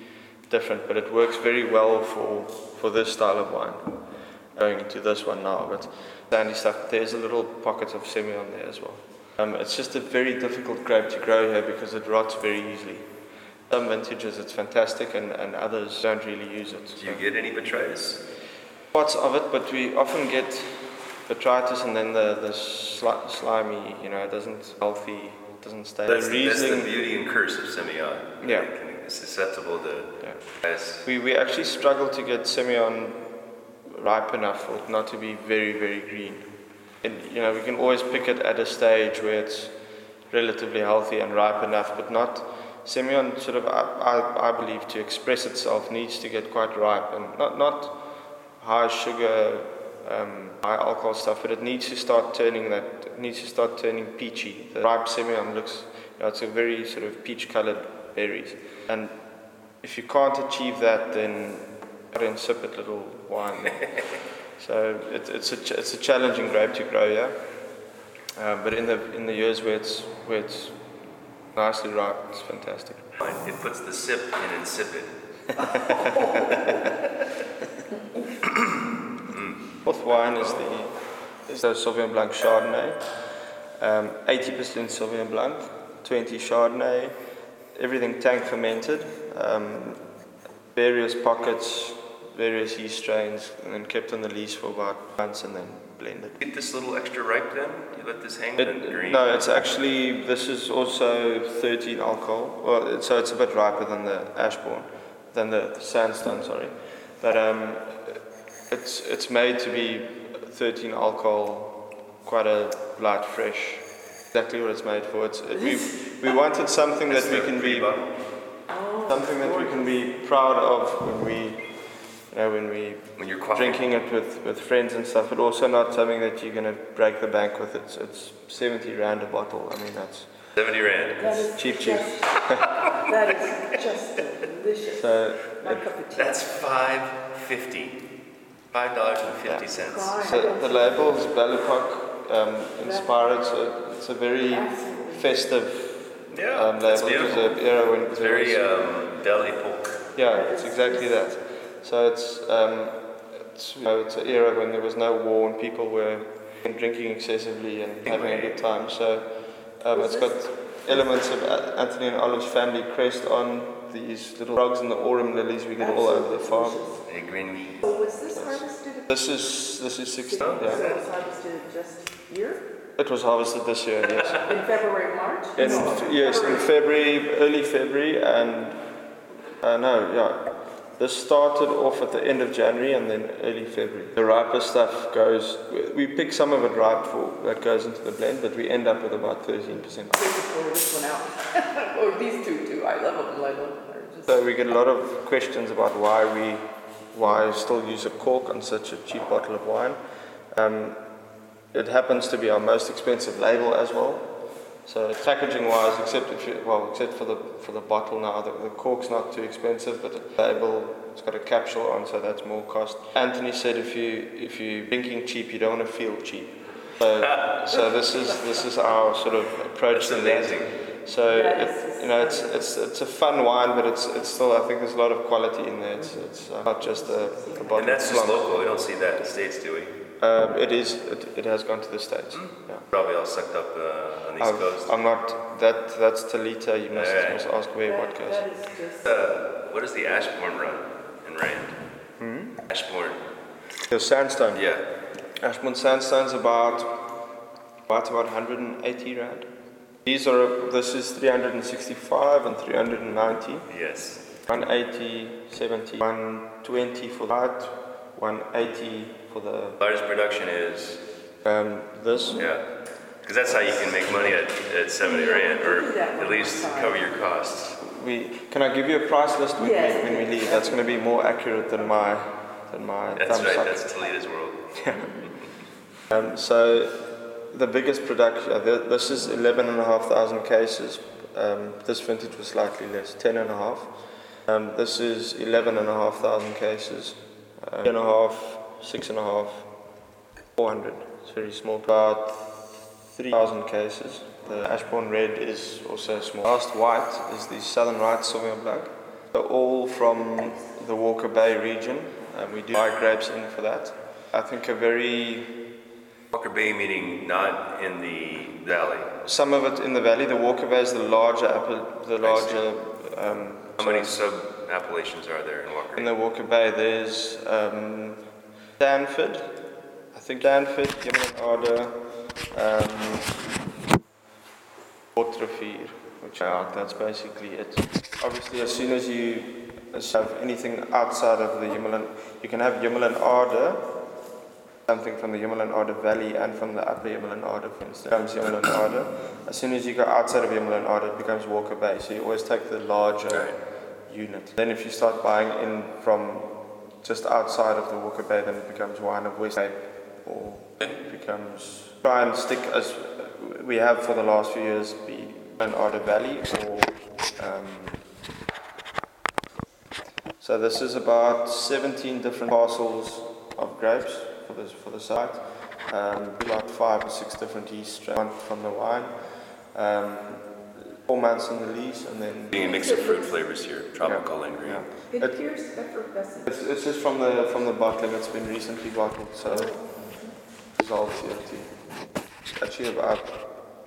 [SPEAKER 1] different, but it works very well for, for this style of wine. Going into this one now, but sandy stuff, there's a little pocket of Semillon there as well. Um, it's just a very difficult grape to grow here because it rots very easily. Some vintages it's fantastic, and, and others don't really use it.
[SPEAKER 3] Do you get any botrytis?
[SPEAKER 1] Parts of it, but we often get botrytis and then the, the sli- slimy, you know, it doesn't healthy, doesn't stay.
[SPEAKER 3] That's,
[SPEAKER 1] the
[SPEAKER 3] the, that's the beauty and curse of Semillon.
[SPEAKER 1] Yeah.
[SPEAKER 3] It can- It's susceptible to
[SPEAKER 1] Yeah.
[SPEAKER 3] yes.
[SPEAKER 1] we, we actually struggle to get Semillon ripe enough for it not to be very, very green. And, you know, we can always pick it at a stage where it's relatively healthy and ripe enough, but not. Semillon, sort of, I, I, I believe, to express itself needs to get quite ripe and not, not high sugar, um, high alcohol stuff, but it needs to start turning that, needs to start turning peachy. The ripe Semillon looks, you know, it's a very sort of peach colored berries. And if you can't achieve that, then an insipid little wine. so it, it's, a, ch- it's a challenging grape to grow, yeah. Uh, but in the, in the years where it's, where it's nicely ripe, it's fantastic.
[SPEAKER 3] It puts the sip in insipid.
[SPEAKER 1] Fourth wine is the, is the Sauvignon Blanc Chardonnay. Um, 80% Sauvignon Blanc, 20 Chardonnay, everything tank fermented, um, various pockets, various yeast strains, and then kept on the lees for about months and then blended.
[SPEAKER 3] Get this little extra ripe then? You let this hang in
[SPEAKER 1] It,
[SPEAKER 3] green?
[SPEAKER 1] no, it's actually, this is also 13 alcohol. Well, so it's a bit riper than the Ashbourne, than the, the Sandstone, sorry. But um, it's, it's made to be 13 alcohol, quite a light, fresh. Exactly what it's made for. It's, it, we, we wanted something that we can be, oh, something that we can be proud of when we, you know, when we
[SPEAKER 3] When you're quaffing.
[SPEAKER 1] drinking it with, with friends and stuff, but also not something that you're going to break the bank with. It's, it's 70 rand a bottle. I mean, that's
[SPEAKER 3] 70 Rand.
[SPEAKER 4] That is
[SPEAKER 1] cheap, cheap.
[SPEAKER 4] just- That is just delicious.
[SPEAKER 1] So,
[SPEAKER 4] My cup of tea.
[SPEAKER 3] That's 550 $5.50.
[SPEAKER 1] so the label is Belle Époque um, inspired, so it's a very festive
[SPEAKER 3] Yeah,
[SPEAKER 1] um,
[SPEAKER 3] that's
[SPEAKER 1] label. It was
[SPEAKER 3] beautiful.
[SPEAKER 1] an era when
[SPEAKER 3] It's very
[SPEAKER 1] was-
[SPEAKER 3] um, Belle Époque.
[SPEAKER 1] Yeah, it's exactly that. So it's, um, it's, you know, it's an era when there was no war and people were drinking excessively and having a good time. So um, it's got elements of Anthony and Olive's family crest on these little frogs and the arum lilies we get all over the farm.
[SPEAKER 3] A green meat.
[SPEAKER 4] So was this harvested?
[SPEAKER 1] This is this is 16.
[SPEAKER 4] So
[SPEAKER 1] Yeah,
[SPEAKER 4] it was harvested just here?
[SPEAKER 1] it was harvested this year. Yes.
[SPEAKER 4] In February, March?
[SPEAKER 1] In,
[SPEAKER 4] No,
[SPEAKER 1] yes, in February, early February, and uh, no, yeah. This started off at the end of January and then early February. The riper stuff goes, we- pick some of it ripe for that goes into the blend, but we end up with about 13%.
[SPEAKER 4] This this one out. Or these two too, I love them, I love them. Just-
[SPEAKER 1] So we get a lot of questions about why we, why still use a cork on such a cheap bottle of wine. Um, it happens to be our most expensive label as well. So packaging wise, except if you, well, except for the for the bottle now, the, the cork's not too expensive, but the label it's got a capsule on, so that's more cost. Anthony said if you if you're drinking cheap, you don't want to feel cheap. So, so this is this is our sort of approach
[SPEAKER 3] That's
[SPEAKER 1] to that.
[SPEAKER 3] amazing.
[SPEAKER 1] So
[SPEAKER 4] That
[SPEAKER 1] it,
[SPEAKER 4] is
[SPEAKER 1] you know, it's it's it's a fun wine, but it's it's still I think there's a lot of quality in there. It's it's uh, not just a, a bottle.
[SPEAKER 3] And that's just local. We don't see that in the States, do we?
[SPEAKER 1] Um, it is. It, it has gone to the states. Yeah.
[SPEAKER 3] Probably all sucked up uh, on the East
[SPEAKER 1] I've-
[SPEAKER 3] Coast.
[SPEAKER 1] I'm not. That that's Talita. You must,
[SPEAKER 3] Alright.
[SPEAKER 1] must ask where
[SPEAKER 4] That-
[SPEAKER 1] what goes.
[SPEAKER 4] That is just,
[SPEAKER 3] Uh, what does the Ashbourne run in Rand?
[SPEAKER 1] Hmm?
[SPEAKER 3] Ashbourne.
[SPEAKER 1] The sandstone.
[SPEAKER 3] Yeah.
[SPEAKER 1] Ashbourne sandstone's about about about 180 rand. These are. This is 365 and 390.
[SPEAKER 3] Yes.
[SPEAKER 1] 180, 70, 120 for that. 180 for the
[SPEAKER 3] Largest production is,
[SPEAKER 1] um, this.
[SPEAKER 3] yeah. Because that's how you can make money at, at 70 rand, or at least cover your costs.
[SPEAKER 1] We can I give you a price list when,
[SPEAKER 4] Yes.
[SPEAKER 1] we, when we leave? That's going to be more accurate than my than my
[SPEAKER 3] That's right,
[SPEAKER 1] suck.
[SPEAKER 3] that's Talita's world.
[SPEAKER 1] Um, so the biggest production, uh, th- this is 11,500 cases. Um, this vintage was slightly less, 10.5. Um, this is 11,500 cases. Uh, 2.5, 6.5, 400. It's very small. About 3,000 cases. The Ashbourne Red is also small. Last white is the Southern Right Sauvignon Blanc. They're all from the Walker Bay region. Um, we do buy grapes in for that. I think a very
[SPEAKER 3] Walker Bay meaning not in the valley.
[SPEAKER 1] Some of it in the valley. The Walker Bay is the larger, apple- the larger. Um,
[SPEAKER 3] How many sub appellations are there in Walker Bay?
[SPEAKER 1] in the Walker Bay, there's um, Stanford. I think Stanford, Gimlin Arder, um, Waterfier, which are that's basically it. Obviously, as soon as you have anything outside of the Himalayan, you can have Hemel-en-Aarde, something from the Hemel-en-Aarde Valley and from the upper Hemel-en-Aarde, for instance, becomes Hemel-en-Aarde. As soon as you go outside of Hemel-en-Aarde, it becomes Walker Bay. So you always take the larger unit. Then if you start buying in from just outside of the Walker Bay, then it becomes wine of West Cape, or it becomes try and stick as we have for the last few years, be an Arder Valley or. Um, so this is about 17 different parcels of grapes for this for the site. Um, about five or six different yeast strains from the wine. Um, four months in the lees, and then
[SPEAKER 3] Being a mix of fruit flavors here, tropical and green.
[SPEAKER 1] yeah.
[SPEAKER 4] It
[SPEAKER 1] It-
[SPEAKER 4] appears effervescent.
[SPEAKER 1] It's, it's just from the from the bottling. It's been recently bottled, so results here too. It's actually about.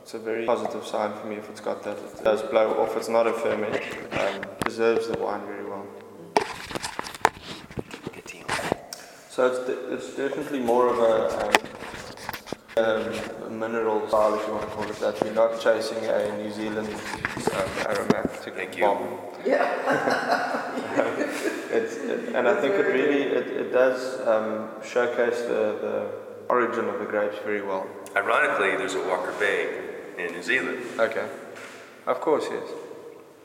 [SPEAKER 1] It's a very positive sign for me if it's got that. It does blow off. It's not a ferment. Um, preserves the wine very well. So it's de- it's definitely more of a. Um, um, a mineral style, if you want to call it that. We're not chasing a New Zealand um, aromatic
[SPEAKER 3] Thank you.
[SPEAKER 1] bomb.
[SPEAKER 4] Yeah.
[SPEAKER 1] It's, it, and I think it really it, it does um, showcase the, the origin of the grapes very well.
[SPEAKER 3] Ironically, there's a Walker Bay in New Zealand.
[SPEAKER 1] Okay, of course, yes.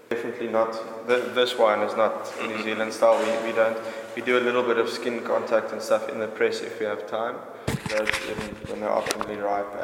[SPEAKER 1] Definitely not. Th this wine is not New Zealand style. We, we don't. We do a little bit of skin contact and stuff in the press if we have time. Those in, when they're optimally ripe